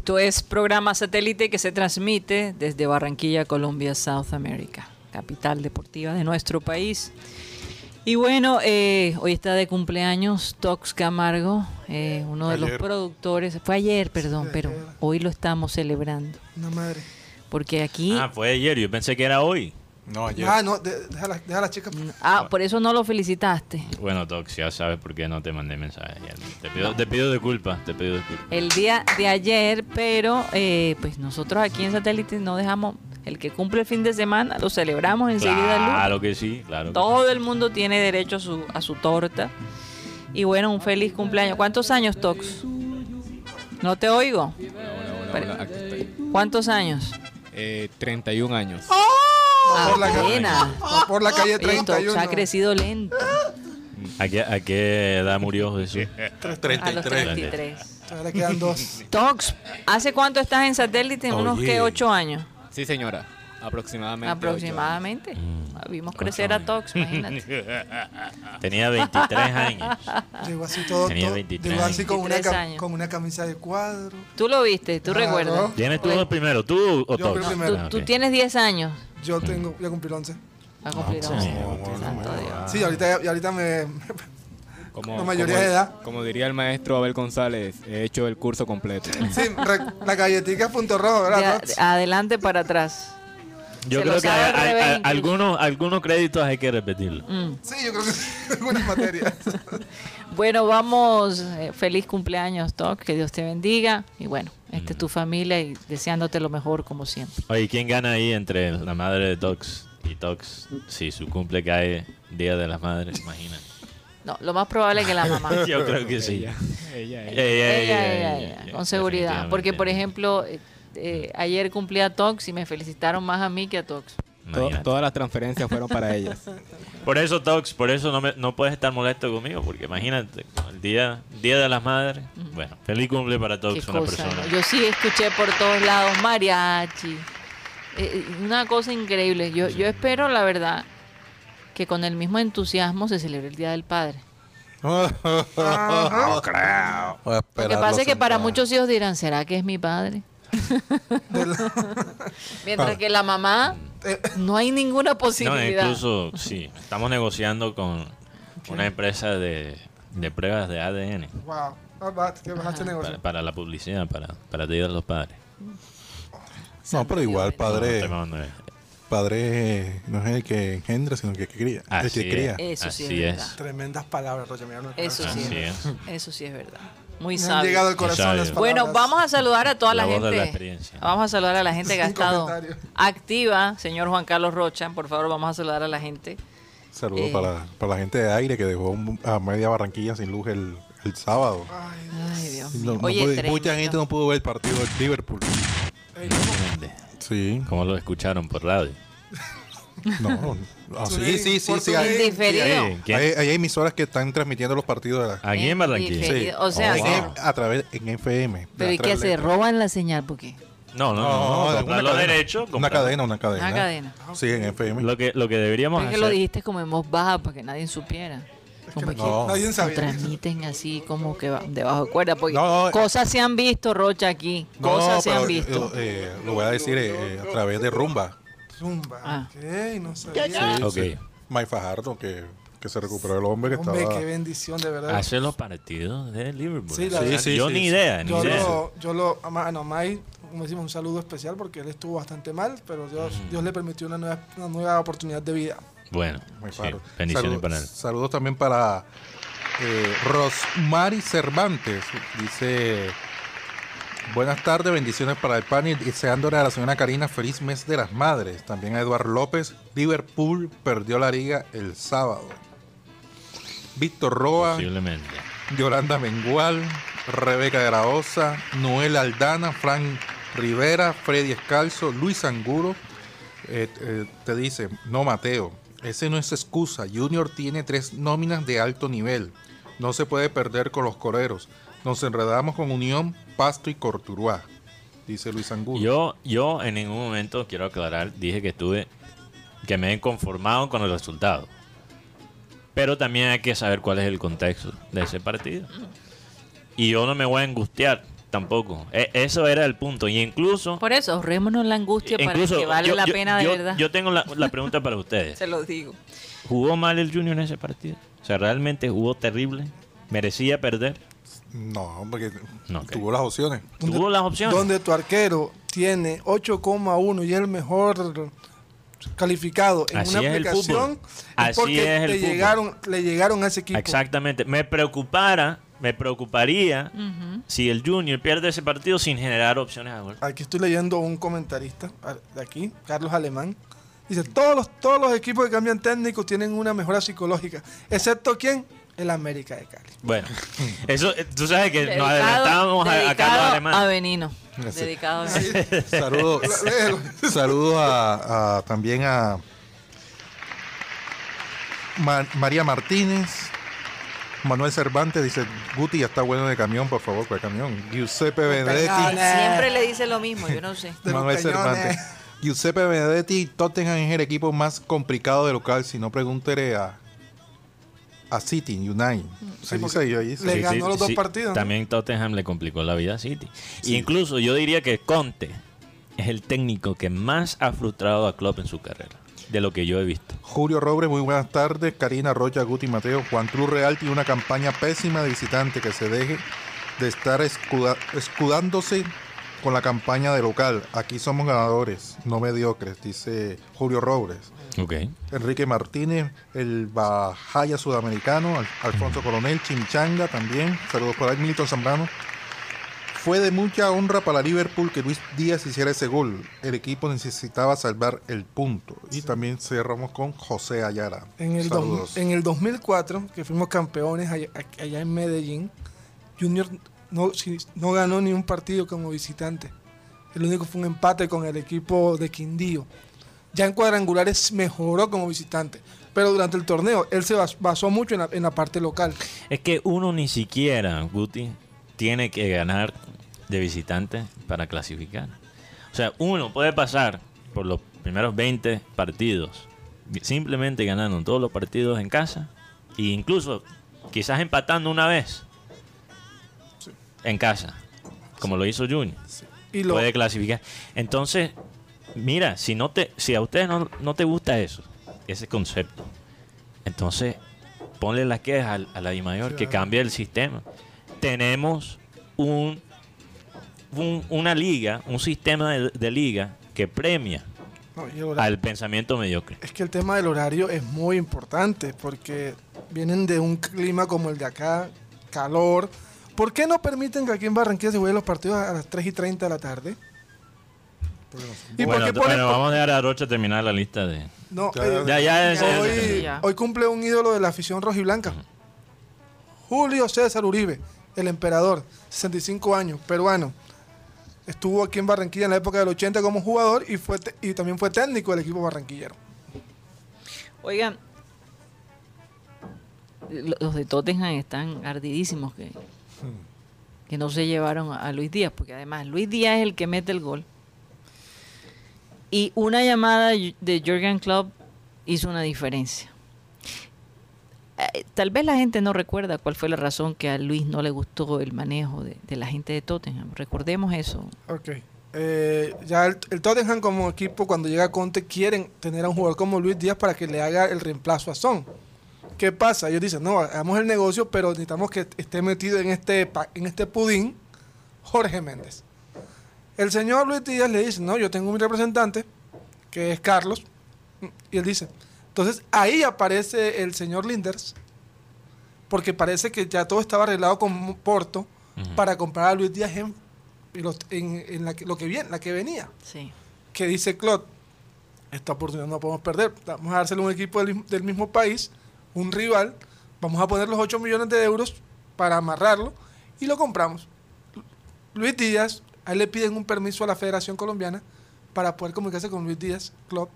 Esto es programa satélite que se transmite desde Barranquilla, Colombia, South America, capital deportiva de nuestro país. Y bueno, eh, hoy está de cumpleaños Tox Camargo, eh, uno de los productores. Fue ayer, perdón, Sí, pero ayer. hoy lo estamos celebrando. Una madre. Porque aquí... Ah, fue ayer, yo pensé que era hoy. No, ayer. Ah, no, de- déjala, déjala, chica. Ah, por eso no lo felicitaste. Bueno, Tox, ya sabes por qué no te mandé mensaje. Te pido, te pido disculpas, te pido disculpas. El día de ayer, pero eh, pues nosotros aquí en Satélite no dejamos... El que cumple el fin de semana lo celebramos enseguida. Claro que sí, claro. que Todo el mundo tiene derecho a su, a su torta. Y bueno, un feliz cumpleaños. ¿Cuántos años, Tox? No te oigo. Hola, hola, estoy. ¿Cuántos años? Eh, 31 años. Va por la calle- Apenas. va por la calle Oye, Tox 31. ha crecido lento. ¿A qué, ¿A qué edad murió Jesús? A los 33. 33. Todavía le quedan dos. Tox, ¿hace cuánto estás en satélite? En unos Oye. que ocho años. Sí, señora. Aproximadamente. Aproximadamente. Mm, Vimos crecer a. Tox, imagínate. <laughs> Tenía 23 años. Llegó así todo. Tenía todo- 23 llegó así con una, 23 cam- años. con una camisa de cuadro. Tú lo viste, tú Claro. recuerdas. ¿Tienes tú primero, tú o Yo Tox? primero. Tú, Ah, tú ok. tienes 10 años. Yo tengo, ya cumplí 11. Va a cumplir sí. 11. Bueno, Santo Dios. Sí, ahorita, y ahorita me. Como, <laughs> La mayoría como- de edad. Como diría el maestro Abel González, he hecho el curso completo. Sí, re- la galletita es punto rojo, De ¿verdad? a- Tox? adelante para atrás. Yo Se creo que hay- incluso. algunos, algunos créditos hay que repetirlo. Mm. Sí, yo creo que sí, <laughs> algunas materias. <laughs> Bueno, vamos. eh, feliz cumpleaños, Toc. Que Dios te bendiga. Y bueno, esta es tu familia y deseándote lo mejor como siempre. Oye, ¿quién gana ahí entre la madre de Tox y Tox? Si su cumple cae Día de las Madres, imagínate. <laughs> No, lo más probable es que la mamá. <laughs> Yo creo que sí. Ella, ella, Ella, ella. Ella, con seguridad. Porque, por ejemplo, eh, eh, ayer cumplía Tox y me felicitaron más a mí que a Tox. To- todas las transferencias fueron para <laughs> ellas. Por eso, Tox, por eso no, me- no puedes estar molesto conmigo, porque imagínate, el día, día de las Madres. Bueno, feliz cumple para Tox, una cosa. persona. ¿no? Yo sí escuché por todos lados mariachi. Eh, eh, una cosa increíble. Yo, yo espero, la verdad, que con el mismo entusiasmo se celebre el Día del Padre. Voy <laughs> a Lo que pasa es que para muchos hijos dirán, ¿será que es mi padre? <laughs> Mientras que la mamá, no hay ninguna No, posibilidad. incluso, sí, estamos negociando con una empresa de, de pruebas de ADN wow. Ah, negocio. para, para la publicidad, para, para Día de los Padres. No, pero igual, padre. no es. padre no es el que engendra, sino el que cría. el es. Eso sí Así es es. verdad. Tremendas palabras, Eso sí, es. Eso sí es verdad. Muy han sabio. llegado al corazón sabio. las palabras. Bueno, vamos a saludar a toda la, La voz de gente. la experiencia. Vamos a saludar a la gente que ha estado activa. Señor Juan Carlos Rocha, por favor, vamos a saludar a la gente. Saludos Eh. para, para la gente de aire que dejó un- a media Barranquilla sin luz el, el sábado. Ay, Dios No- mío. no Oye, pude- tremendo. mucha gente no pudo ver el partido del Liverpool. Sí, ¿Cómo lo escucharon por radio? <laughs> no. <laughs> Ah, sí, sí, sí, sí. Hay, En diferido. Sí, ¿quién? hay- hay emisoras que están transmitiendo los partidos de la, Aquí en Barranquilla. diferido. O sea, Oh, wow. a través en FM. Pero ¿y tres se roban la señal? ¿Por qué? No, no, no. No, no, comprar una los cadena. derechos. Una comprar- cadena, una cadena. Una cadena. Sí, en FM. Lo que, lo que deberíamos Es que hacer. lo dijiste como en voz baja para que nadie supiera. Como que no. Nadie lo sabía. transmiten así como que va- debajo de cuerda. Porque No, no, cosas se han visto, Rocha, aquí. No, Cosas se pero, han visto. eh, eh, lo voy a decir eh, eh, a través de Rumba. Zumba. Ah. Ok, no sabía. Sí, Ok. sí. Mike Fajardo, que, que se recuperó el hombre que Hombre, estaba. qué bendición, de verdad. Hace los partidos de Liverpool. Sí, la verdad. Sí, sí, yo sí, ni sí. idea, ni Yo idea. lo, yo lo, a Ma- a Mike, como decimos, un saludo especial porque él estuvo bastante mal, pero Dios, Dios le permitió una nueva, una nueva oportunidad de vida. Bueno, bendiciones Saludos- para él. Saludos también para eh, Rosmary Cervantes. Dice: Buenas tardes, bendiciones para el panel. Deseándole a la señora Karina feliz mes de las madres. También a Eduardo López. Liverpool perdió la liga el sábado. Víctor Roa. Yolanda Mengual, Rebeca de la Osa, Noel Aldana, Frank Rivera, Freddy Escalzo, Luis Angulo. eh, eh, te dice, no Mateo, ese no es excusa. Junior tiene tres nóminas de alto nivel. No se puede perder con los coreros. Nos enredamos con Unión, Pasto y Corturuá, dice Luis Angulo. Yo, yo en ningún momento, quiero aclarar, dije que estuve, que me he conformado con el resultado. Pero también hay que saber cuál es el contexto de ese partido. Y yo no me voy a angustiar tampoco. E- eso era el punto. Y incluso... Por eso, ahorrémonos la angustia para incluso que vale yo- la yo- pena de verdad. Yo tengo la, la pregunta para ustedes. <laughs> Se lo digo. ¿Jugó mal el Junior en ese partido? O sea, ¿realmente jugó terrible? ¿Merecía perder? No, porque tuvo las opciones. Tuvo las opciones. Donde tu arquero tiene 8,1 y es el mejor calificado en Así una es el aplicación, fútbol. Así porque es el le, fútbol. llegaron, le llegaron a ese equipo. Exactamente. Me preocupara, me preocuparía si el Junior pierde ese partido sin generar opciones a gol. Aquí estoy leyendo un comentarista de aquí, Carlos Alemán. Dice, todos los, todos los equipos que cambian técnicos tienen una mejora psicológica, excepto quién? El América de Cali. Bueno, <laughs> eso, eh, tú sabes que nos adelantábamos a, a Carlos Alemán. a Benino. Sí. Dedicado a Benino. <laughs> Saludos, Léelo. <laughs> saludos a, a- también a Ma- María Martínez, Manuel Cervantes dice, Guti ya está bueno de camión, por favor, con el camión. Giuseppe Benedetti. Siempre le dice lo mismo, yo no sé. Manuel. Cervantes. Giuseppe Benedetti, Tottenham es el equipo más complicado de local, si no pregúntele a, a City United. Sí, dice. le ganó los dos partidos, ¿no? También Tottenham le complicó la vida a City. Y incluso yo diría que Conte es el técnico que más ha frustrado a Klopp en su carrera, de lo que yo he visto. Julio Robles, muy buenas tardes. Karina Rocha, Guti Mateo. Juan Cruz Real tiene una campaña pésima de visitante que se deje de estar escuda- escudándose con la campaña de local. Aquí somos ganadores, no mediocres, dice Julio Robles. Ok. Enrique Martínez, el Bajaya sudamericano, Al- Alfonso Coronel, Chimichanga también. Saludos por ahí, Milton Zambrano. Fue de mucha honra para Liverpool que Luis Díaz hiciera ese gol. El equipo necesitaba salvar el punto. Y también cerramos con José Ayala. En el, dos- Saludos. en el 2004, que fuimos campeones allá, allá en Medellín, Junior no, no ganó ni un partido como visitante. El único fue un empate con el equipo de Quindío. Ya en cuadrangulares mejoró como visitante. Pero durante el torneo, él se bas- basó mucho en la, en la parte local. Es que uno ni siquiera, Guti, tiene que ganar de visitante para clasificar. O sea, uno puede pasar por los primeros 20 partidos simplemente ganando todos los partidos en casa e incluso quizás empatando una vez en casa, como lo hizo Junior. Y lo, Puede clasificar. Entonces, mira, si no te si a ustedes no, no te gusta eso, ese concepto, entonces ponle la queja a, la mayor que cambie el sistema. Tenemos un, un- una liga, un sistema de, de liga que premia No, al pensamiento mediocre. Es que el tema del horario es muy importante porque vienen de un clima como el de acá, calor. ¿Por qué no permiten que aquí en Barranquilla se jueguen los partidos a las 3 y 30 de la tarde? ¿Y por bueno, qué bueno, vamos a dejar a Rocha terminar la lista de... No, Ya, eh, Ya, ya, es- hoy, es- Ya. hoy cumple un ídolo de la afición rojiblanca. Julio César Uribe, el emperador, 65 años, peruano. Estuvo aquí en Barranquilla en la época del 80 como jugador y fue te- y también fue técnico del equipo barranquillero. Oigan, lo- los de Tottenham están ardidísimos que, que no se llevaron a Luis Díaz, porque además Luis Díaz es el que mete el gol. Y una llamada de Jürgen Klopp hizo una diferencia. Eh, Tal vez la gente no recuerda cuál fue la razón que a Luis no le gustó el manejo de, la gente de Tottenham. Recordemos eso. Ok. Eh, ya el, Tottenham como equipo cuando llega Conte quieren tener a un jugador como Luis Díaz para que le haga el reemplazo a Son. ¿Qué pasa? Ellos dicen, no, hagamos el negocio, pero necesitamos que esté metido en este, en este pudín Jorge Méndez. El señor Luis Díaz le dice, no, yo tengo mi representante, que es Carlos, y él dice, entonces ahí aparece el señor Linders, porque parece que ya todo estaba arreglado con Porto para comprar a Luis Díaz en, la, que, lo que viene, la que venía. Sí. Que dice Claude, esta oportunidad no la podemos perder. Vamos a dárselo a un equipo del, mismo- del mismo país, un rival. Vamos a poner los 8 millones de euros para amarrarlo y lo compramos. Luis Díaz, a él le piden un permiso a la Federación Colombiana para poder comunicarse con Luis Díaz Club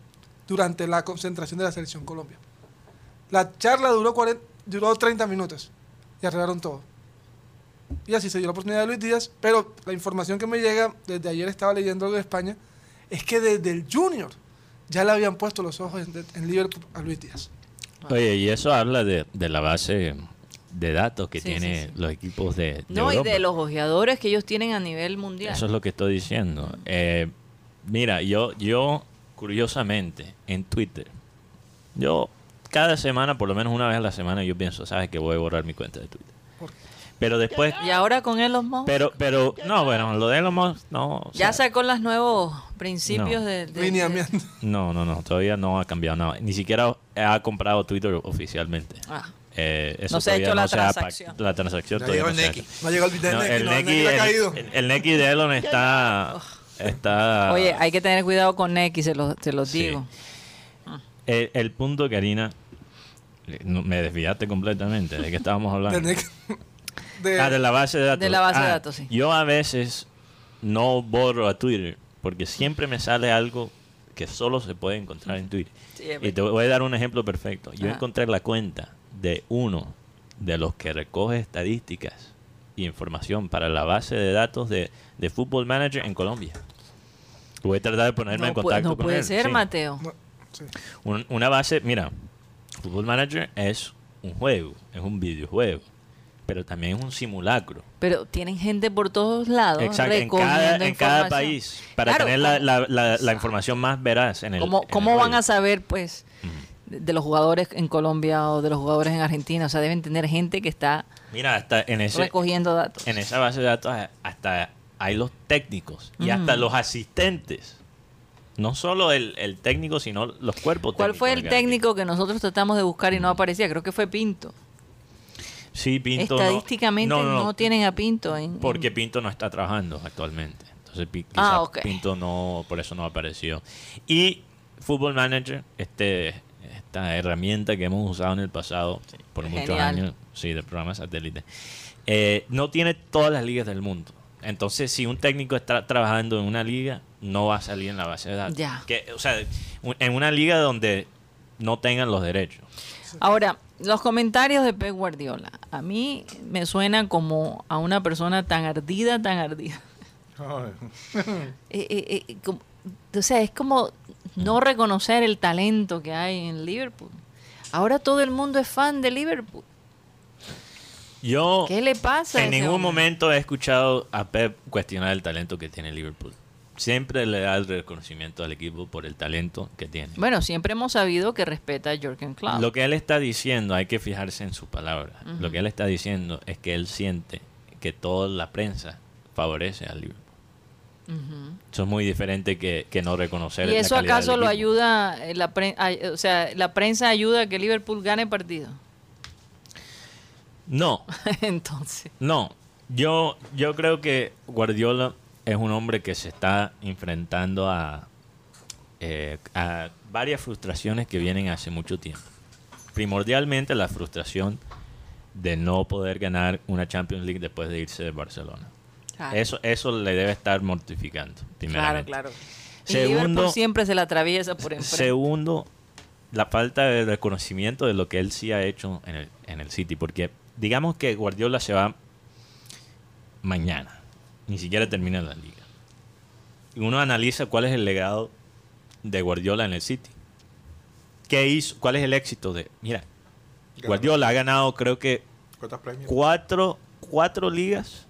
durante la concentración de la Selección Colombia. La charla duró, 40 duró 30 minutos y arreglaron todo. Y así se dio la oportunidad de Luis Díaz, pero la información que me llega, desde ayer estaba leyendo algo de España, es que desde el Junior ya le habían puesto los ojos en, en Liverpool a Luis Díaz. Oye, y eso habla de, de la base de datos que Sí, tiene sí, sí. los equipos de, de No, y de los ojeadores que ellos tienen a nivel mundial. Eso es lo que estoy diciendo. Eh, mira, yo, yo, curiosamente, en Twitter, yo cada semana, por lo menos una vez a la semana, yo pienso, ¿sabes que Voy a borrar mi cuenta de Twitter. ¿Por qué? Pero después, Y ahora con Elon Musk. pero, pero, no, bueno, lo de Elon Musk, no. o ya sacó los nuevos principios No. de, de- Lineamiento. No, no, no, todavía no ha cambiado nada. Ni siquiera ha comprado Twitter oficialmente. ah, Eh, eso No se ha hecho la no transacción. la transacción todavía llegó no el hecho. No llegado el No, Neki, el no, de Elon está, está Oye, hay que tener cuidado con X, se los, se los Sí. digo. el, el punto, Karina, no- me desviaste completamente de que estábamos <laughs> hablando. De- Ah, de la base de datos. De la base de Ah, datos, sí. Yo a veces no borro a Twitter porque siempre me sale algo que solo se puede encontrar en Twitter. Sí, y te voy a dar un ejemplo perfecto. Yo Ajá. encontré la cuenta de uno de los que recoge estadísticas y información para la base de datos de, de Football Manager en Colombia. Voy a tratar de ponerme no en contacto no con puede él, ser, sí. Mateo. no, sí. Un- una base, mira, Football Manager es un juego, es un videojuego, pero también es un simulacro. Pero tienen gente por todos lados Exacto, en cada, en cada país, para Claro, tener la, ¿cómo- la- la- la información más veraz en el ¿Cómo, en el cómo van juego. a saber, pues, de los jugadores en Colombia o de los jugadores en Argentina? O sea, deben tener gente que está Mira, hasta en, ese, recogiendo datos. en esa base de datos hasta hay los técnicos y Mm. hasta los asistentes. No solo el, el técnico, sino los cuerpos ¿Cuál técnicos fue el técnico que nosotros tratamos de buscar y no aparecía? Creo que fue Pinto. Sí, Pinto Estadísticamente no, no, no, tienen a Pinto en... Porque Pinto no está trabajando actualmente. Entonces Ah. Pinto no, por eso no apareció. Y Football Manager, este, esta herramienta que hemos usado en el pasado por muchos Genial. años, sí, del programa satélite, eh, no tiene todas las ligas del mundo. Entonces, si un técnico está trabajando en una liga, no va a salir en la base de datos. Ya. Que, o sea, en una liga donde no tengan los derechos. Ahora, los comentarios de Pep Guardiola. A mí me suena como a una persona tan ardida, tan ardida. <laughs> Eh, eh, eh, como- o sea, es como no reconocer el talento que hay en Liverpool. Ahora todo el mundo es fan de Liverpool. Yo ¿Qué le pasa? en ningún hombre? momento he escuchado a Pep cuestionar el talento que tiene Liverpool. Siempre le da el reconocimiento al equipo por el talento que tiene. Bueno, siempre hemos sabido que respeta a Jürgen Klopp. Lo que él está diciendo, hay que fijarse en su palabra. Lo que él está diciendo es que él siente que toda la prensa favorece al Liverpool. Eso es muy diferente que, que no reconocer ¿Y eso acaso lo ayuda, eh, la pre- o sea, la prensa ayuda a que Liverpool gane partido? No, <laughs> Entonces, no. Yo, yo creo que Guardiola es un hombre que se está enfrentando a, eh, a varias frustraciones que vienen hace mucho tiempo. Primordialmente la frustración de no poder ganar una Champions League después de irse de Barcelona. Claro, Eso, eso le debe estar mortificando, claro, claro. Y Segundo- siempre se la atraviesa por enfrente. Segundo, la falta de reconocimiento de lo que él sí ha hecho en el, en el City. Porque digamos que Guardiola se va mañana. Ni siquiera termina la liga. Y uno analiza cuál es el legado de Guardiola en el City. ¿Qué hizo? ¿Cuál es el éxito de...? Mira, Guardiola ha ganado creo que ¿Cuántas premios? cuatro, cuatro ligas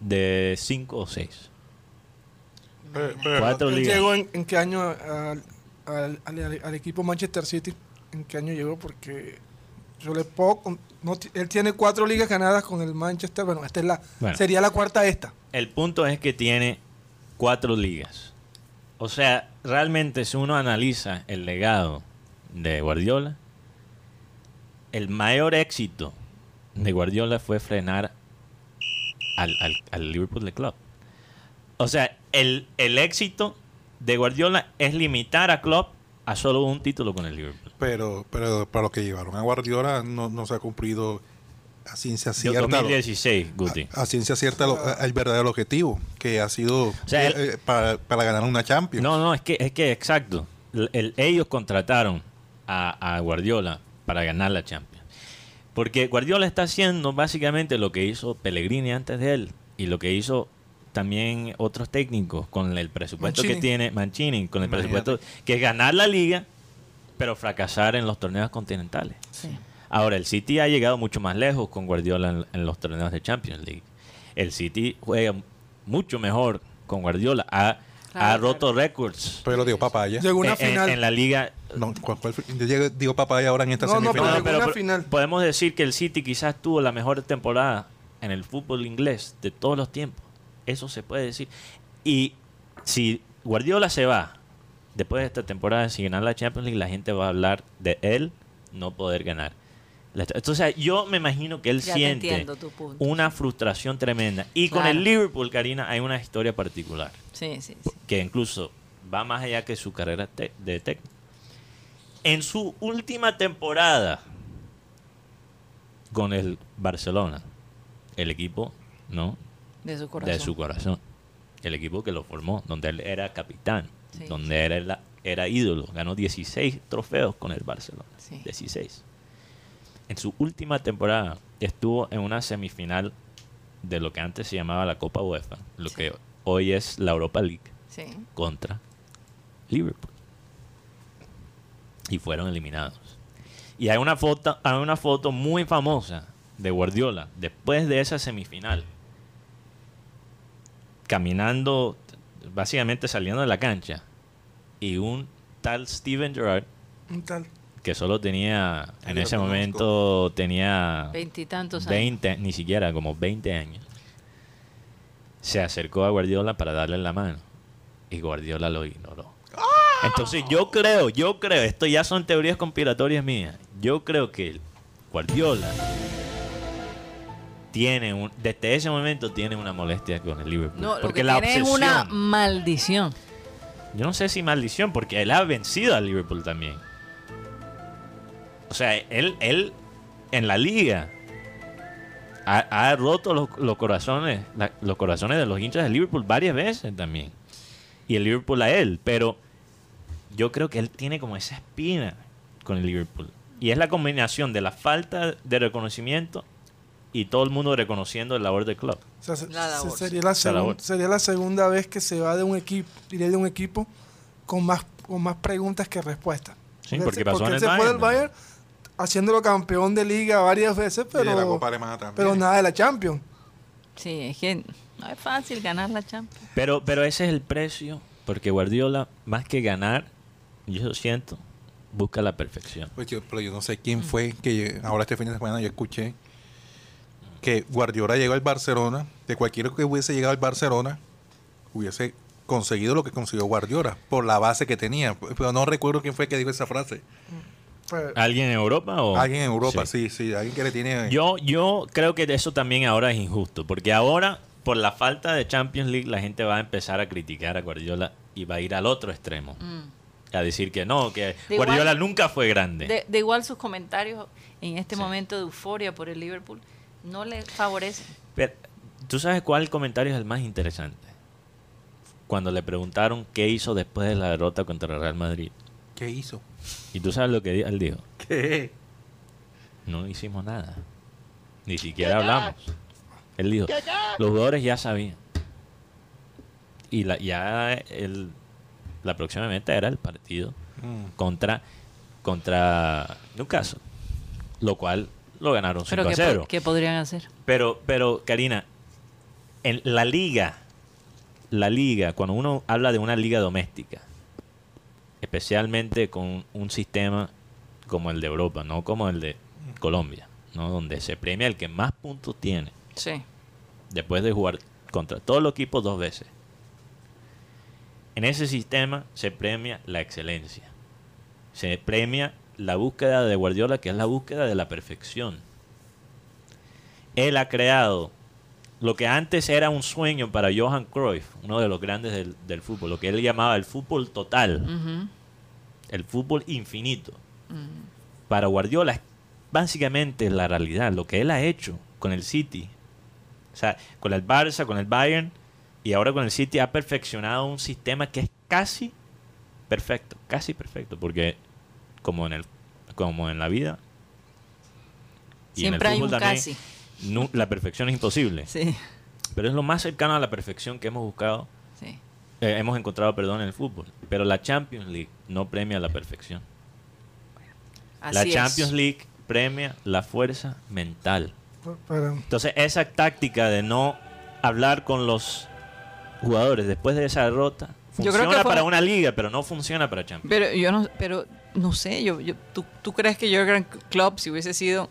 de cinco o seis. Pero- pero- Cuatro Él ligas. llegó en, en qué año al, al- al- al equipo Manchester City? ¿En qué año llegó? Porque yo le puedo... con- no él tiene cuatro ligas ganadas con el Manchester. Bueno, esta es la, Bueno. sería la cuarta esta. El punto es que tiene cuatro ligas. O sea, realmente si uno analiza el legado de Guardiola, el mayor éxito de Guardiola fue frenar al, al- al Liverpool de Club. O sea, el, el éxito de Guardiola es limitar a Klopp a solo un título con el Liverpool. Pero, pero para lo que llevaron a Guardiola no, no se ha cumplido a ciencia cierta. lo- 2016, Guti. a, a ciencia cierta lo- a- el verdadero objetivo, que ha sido sea, eh, eh, para, para ganar una Champions. No, no, es que, es que exacto. El- el- ellos contrataron a, a Guardiola para ganar la Champions. Porque Guardiola está haciendo básicamente lo que hizo Pellegrini antes de él y lo que hizo también otros técnicos con el presupuesto que tiene Mancini, con el Imagínate. presupuesto que es ganar la liga, pero fracasar en los torneos continentales. Sí. Ahora, el City ha llegado mucho más lejos con Guardiola en, en los torneos de Champions League. El City juega mucho mejor con Guardiola. Ha, Claro, ha claro. roto récords Pero dio papaya. Llegó una en, en- final. en la liga. No, ¿cuál fue el dio papaya ahora en esta No, no, semifinal. pero llegó una po- final. podemos decir que el City quizás tuvo la mejor temporada en el fútbol inglés de todos los tiempos. Eso se puede decir. Y si Guardiola se va después de esta temporada sin ganar la Champions League, la gente va a hablar de él no poder ganar. Entonces, yo me imagino que él Ya siente entiendo una frustración tremenda. Y con el Liverpool, Karina, hay una historia particular Sí, sí, sí. que incluso va más allá que su carrera de técnico. En su última temporada con el Barcelona, el equipo, ¿no? De su corazón. De su corazón. El equipo que lo formó, donde él era capitán, donde era, era ídolo. Ganó 16 trofeos con el Barcelona. Sí. 16. En su última temporada estuvo en una semifinal de lo que antes se llamaba la Copa UEFA, lo Sí. que hoy es la Europa League Sí. contra Liverpool. Y fueron eliminados. Y hay una foto, hay una foto muy famosa de Guardiola después de esa semifinal. Caminando, básicamente saliendo de la cancha. Y un tal Steven Gerrard, Un tal. Que solo tenía, en ese momento tenía Veintitantos años. 20, ni siquiera como 20 años, se acercó a Guardiola para darle la mano y Guardiola lo ignoró. Entonces yo creo, yo creo, esto ya son teorías conspiratorias mías, yo creo que Guardiola tiene un, desde ese momento tiene una molestia con el Liverpool. No, lo porque que la tiene es obsesión, una maldición. yo no sé si maldición, porque él ha vencido al Liverpool también. O sea, él, él en la liga ha, ha roto los, los corazones, la- los corazones de los hinchas del Liverpool varias veces también. Y el Liverpool a él. Pero yo creo que él tiene como esa espina con el Liverpool. Y es la combinación de la falta de reconocimiento y todo el mundo reconociendo el labor del club. O sea, se- La se- labor. sería, la La segun- labor. sería la segunda vez que se va de un equipo, iré de un equipo con más, con más preguntas que respuestas. Sí, porque pasó en el se fue Bayern del Bayern haciéndolo campeón de liga varias veces, Y de la pero, Copa Alemana también. pero nada de la Champions. Sí, es que no es fácil ganar la Champions. Pero, pero ese es el precio, porque Guardiola, más que ganar, yo siento, busca la perfección. Pues yo- pero yo no sé quién fue que ahora este fin de semana yo escuché que Guardiola llegó al Barcelona, de cualquiera que hubiese llegado al Barcelona, hubiese conseguido lo que consiguió Guardiola por la base que tenía. Pero no recuerdo quién fue que dijo esa frase. Pues, ¿Alguien en Europa o...? Alguien en Europa, sí, sí, alguien que le tiene... Yo, yo creo que eso también ahora es injusto, porque ahora, por la falta de Champions League, la gente va a empezar a criticar a Guardiola y va a ir al otro extremo. A decir que no, que De Guardiola igual- nunca fue grande. De, de igual sus comentarios en este Sí. momento de euforia por el Liverpool no le favorecen. Pero, ¿Tú sabes cuál comentario es el más interesante? Cuando le preguntaron qué hizo después de la derrota contra el Real Madrid. ¿Qué hizo? Y tú sabes lo que él dijo. ¿Qué? No hicimos nada. Ni siquiera hablamos. Él dijo, los jugadores ya sabían. Y la, ya el, la próxima meta era el partido Mm. contra, contra Newcastle. Lo cual lo ganaron 5 Pero a ¿qué, 0. po- qué podrían hacer? Pero, pero, Karina, en la liga, la liga, cuando uno habla de una liga doméstica, especialmente con un sistema como el de Europa, no como el de Colombia, ¿no? donde se premia el que más puntos tiene Sí. después de jugar contra todos los equipos dos veces. En ese sistema se premia la excelencia. Se premia la búsqueda de Guardiola, que es la búsqueda de la perfección. Él ha creado lo que antes era un sueño para Johan Cruyff, uno de los grandes del, del fútbol, lo que él llamaba el fútbol total, el fútbol infinito. Para Guardiola es básicamente la realidad, lo que él ha hecho con el City. O sea, con el Barça, con el Bayern y ahora con el City ha perfeccionado un sistema que es casi perfecto, casi perfecto, porque como en el como en la vida y en el Siempre hay un también, casi. La perfección es imposible, Sí, pero es lo más cercano a la perfección que hemos buscado, sí. eh, hemos encontrado, perdón, en el fútbol. Pero la Champions League no premia la perfección. Así la es. Champions League premia la fuerza mental. Entonces, esa táctica de no hablar con los jugadores después de esa derrota Yo creo funciona que para una liga, pero no funciona para Champions. Pero yo no, pero no sé, yo, yo ¿tú, tú crees que Jürgen Klopp, si hubiese sido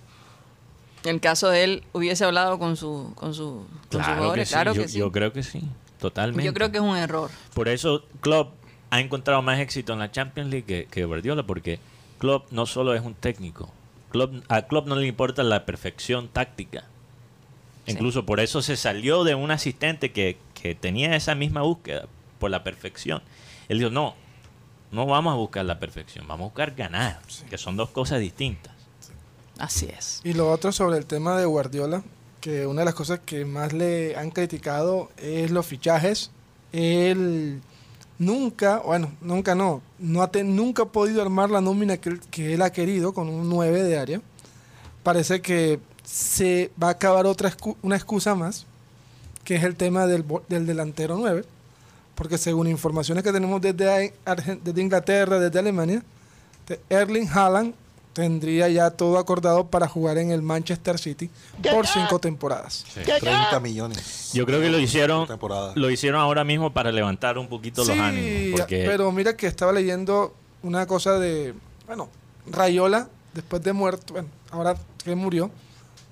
el caso de él, hubiese hablado con su, con su, con sus Claro que jugadores? sí, Claro yo, que sí. yo creo que sí, totalmente. Yo creo que es un error. Por eso Klopp ha encontrado más éxito en la Champions League que, que Guardiola, porque Klopp no solo es un técnico. Klopp, a Klopp no le importa la perfección táctica. Sí. Incluso por eso se salió de un asistente que, que tenía esa misma búsqueda por la perfección. Él dijo, no, no vamos a buscar la perfección, vamos a buscar ganar, que son dos cosas distintas. Así es. Y lo otro sobre el tema de Guardiola, que una de las cosas que más le han criticado es los fichajes. Él nunca, bueno, nunca no, no ha te- nunca ha podido armar la nómina que que él ha querido con un 9 de área. Parece que se va a acabar otra excu- una excusa más, que es el tema del, del delantero 9, porque según informaciones que tenemos desde, desde Inglaterra, desde Alemania, Erling Haaland tendría ya todo acordado para jugar en el Manchester City por cinco temporadas. 30 millones. Yo creo que lo hicieron, lo hicieron ahora mismo para levantar un poquito los Sí, ánimos. Porque pero mira que estaba leyendo una cosa de, bueno, Rayola, después de muerto, bueno, ahora que murió,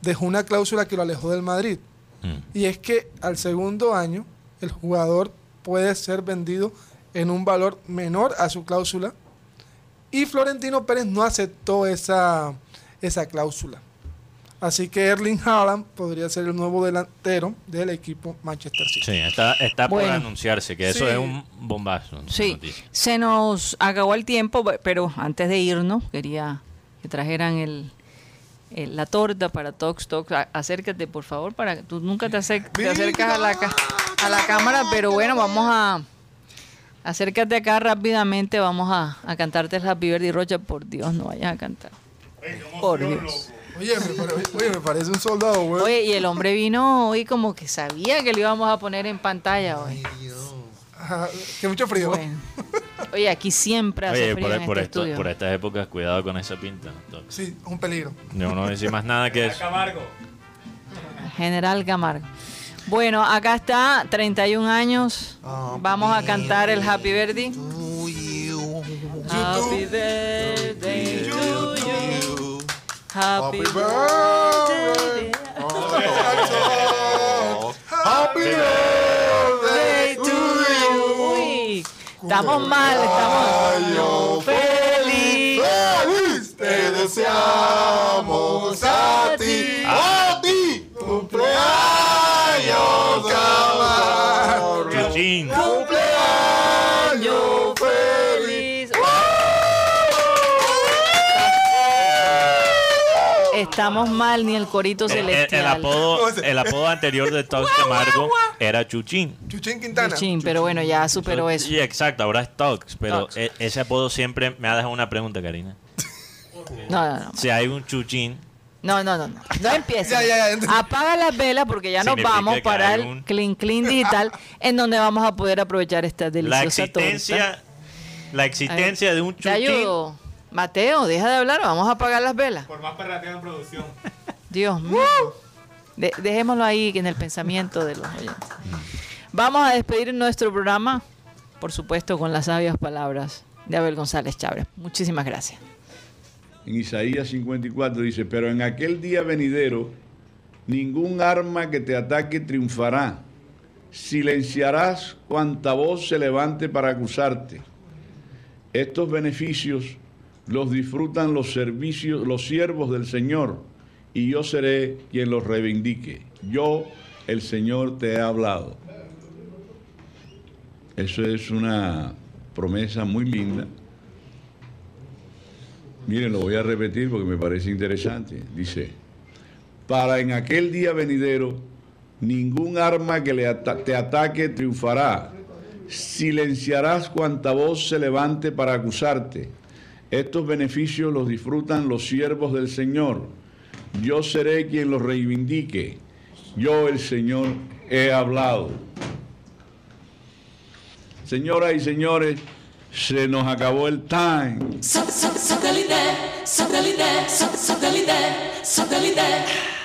dejó una cláusula que lo alejó del Madrid. Mm. Y es que al segundo año el jugador puede ser vendido en un valor menor a su cláusula. Y Florentino Pérez no aceptó esa, esa cláusula. Así que Erling Haaland podría ser el nuevo delantero del equipo Manchester City. Sí, está, está por anunciarse, que eso es un bombazo. Sí, noticia. se nos acabó el tiempo, pe- pero antes de irnos, quería que trajeran el, el- la torta para Tox Talks. A- Acércate, por favor, para que tú nunca te, acer- te acercas a la, a la cámara, pero bueno, vamos a... Acércate acá rápidamente, vamos a, a cantarte el Happy Birthday Rocha. Por Dios, no vayas a cantar. Por Dios. Oye, me, pare- oye, me parece un soldado, güey. Oye, y el hombre vino hoy como que sabía que lo íbamos a poner en pantalla hoy. Ajá, que mucho frío. Bueno. Oye, aquí siempre hace Oye, frío por, en por este esto- estudio. por estas épocas, cuidado con esa pinta. Tox. Sí, un peligro. Yo no decir más nada que eso. General Camargo. Bueno, acá está, 31 años. Vamos a cantar el Happy Birthday. Happy birthday to you. Happy birthday. Happy birthday to estamos mal, estamos feliz. ¡Feliz! Te deseamos Chuchín. ¡Cumpleaños feliz! Estamos mal, ni el corito El, el- el celestial. apodo, ¿Cómo se- el apodo anterior de Tox Camargo <laughs> era Chuchín. Chuchín Quintana. Chin, pero bueno, ya superó eso. Sí, exacto, ahora es Tox, pero Tox. e- ese apodo siempre me ha dejado una pregunta, Karina. No, no, no. Si hay un Chuchín, No, no, no, no. No <laughs> empieces. Ya, ya, ya, entendí. Apaga las velas porque ya nos Significa vamos que para hay el un- Clean Clean Digital, <laughs> en donde vamos a poder aprovechar esta la deliciosa torta. existencia, la existencia de un Te Chuchín. ayudo. Mateo, deja de hablar, vamos a apagar las velas. Por más perrateo en producción. <laughs> Dios mío. De- dejémoslo ahí en el pensamiento de los oyentes. Vamos a despedir nuestro programa, por supuesto, con las sabias palabras de Abel González Chávez. Muchísimas gracias. En Isaías 54 dice, pero en aquel día venidero, ningún arma que te ataque triunfará. Silenciarás cuanta voz se levante para acusarte. Estos beneficios los disfrutan los servicios, los siervos del Señor, y yo seré quien los reivindique. Yo, el Señor, te he hablado. Eso es una promesa muy linda. Miren, lo voy a repetir porque me parece interesante. Dice, para en aquel día venidero, ningún arma que te ataque triunfará. Silenciarás cuanta voz se levante para acusarte. Estos beneficios los disfrutan los siervos del Señor. Yo seré quien los reivindique. Yo, el Señor, he hablado. Señoras y señores, se nos acabó el time. suddenly there, suddenly there, suddenly there.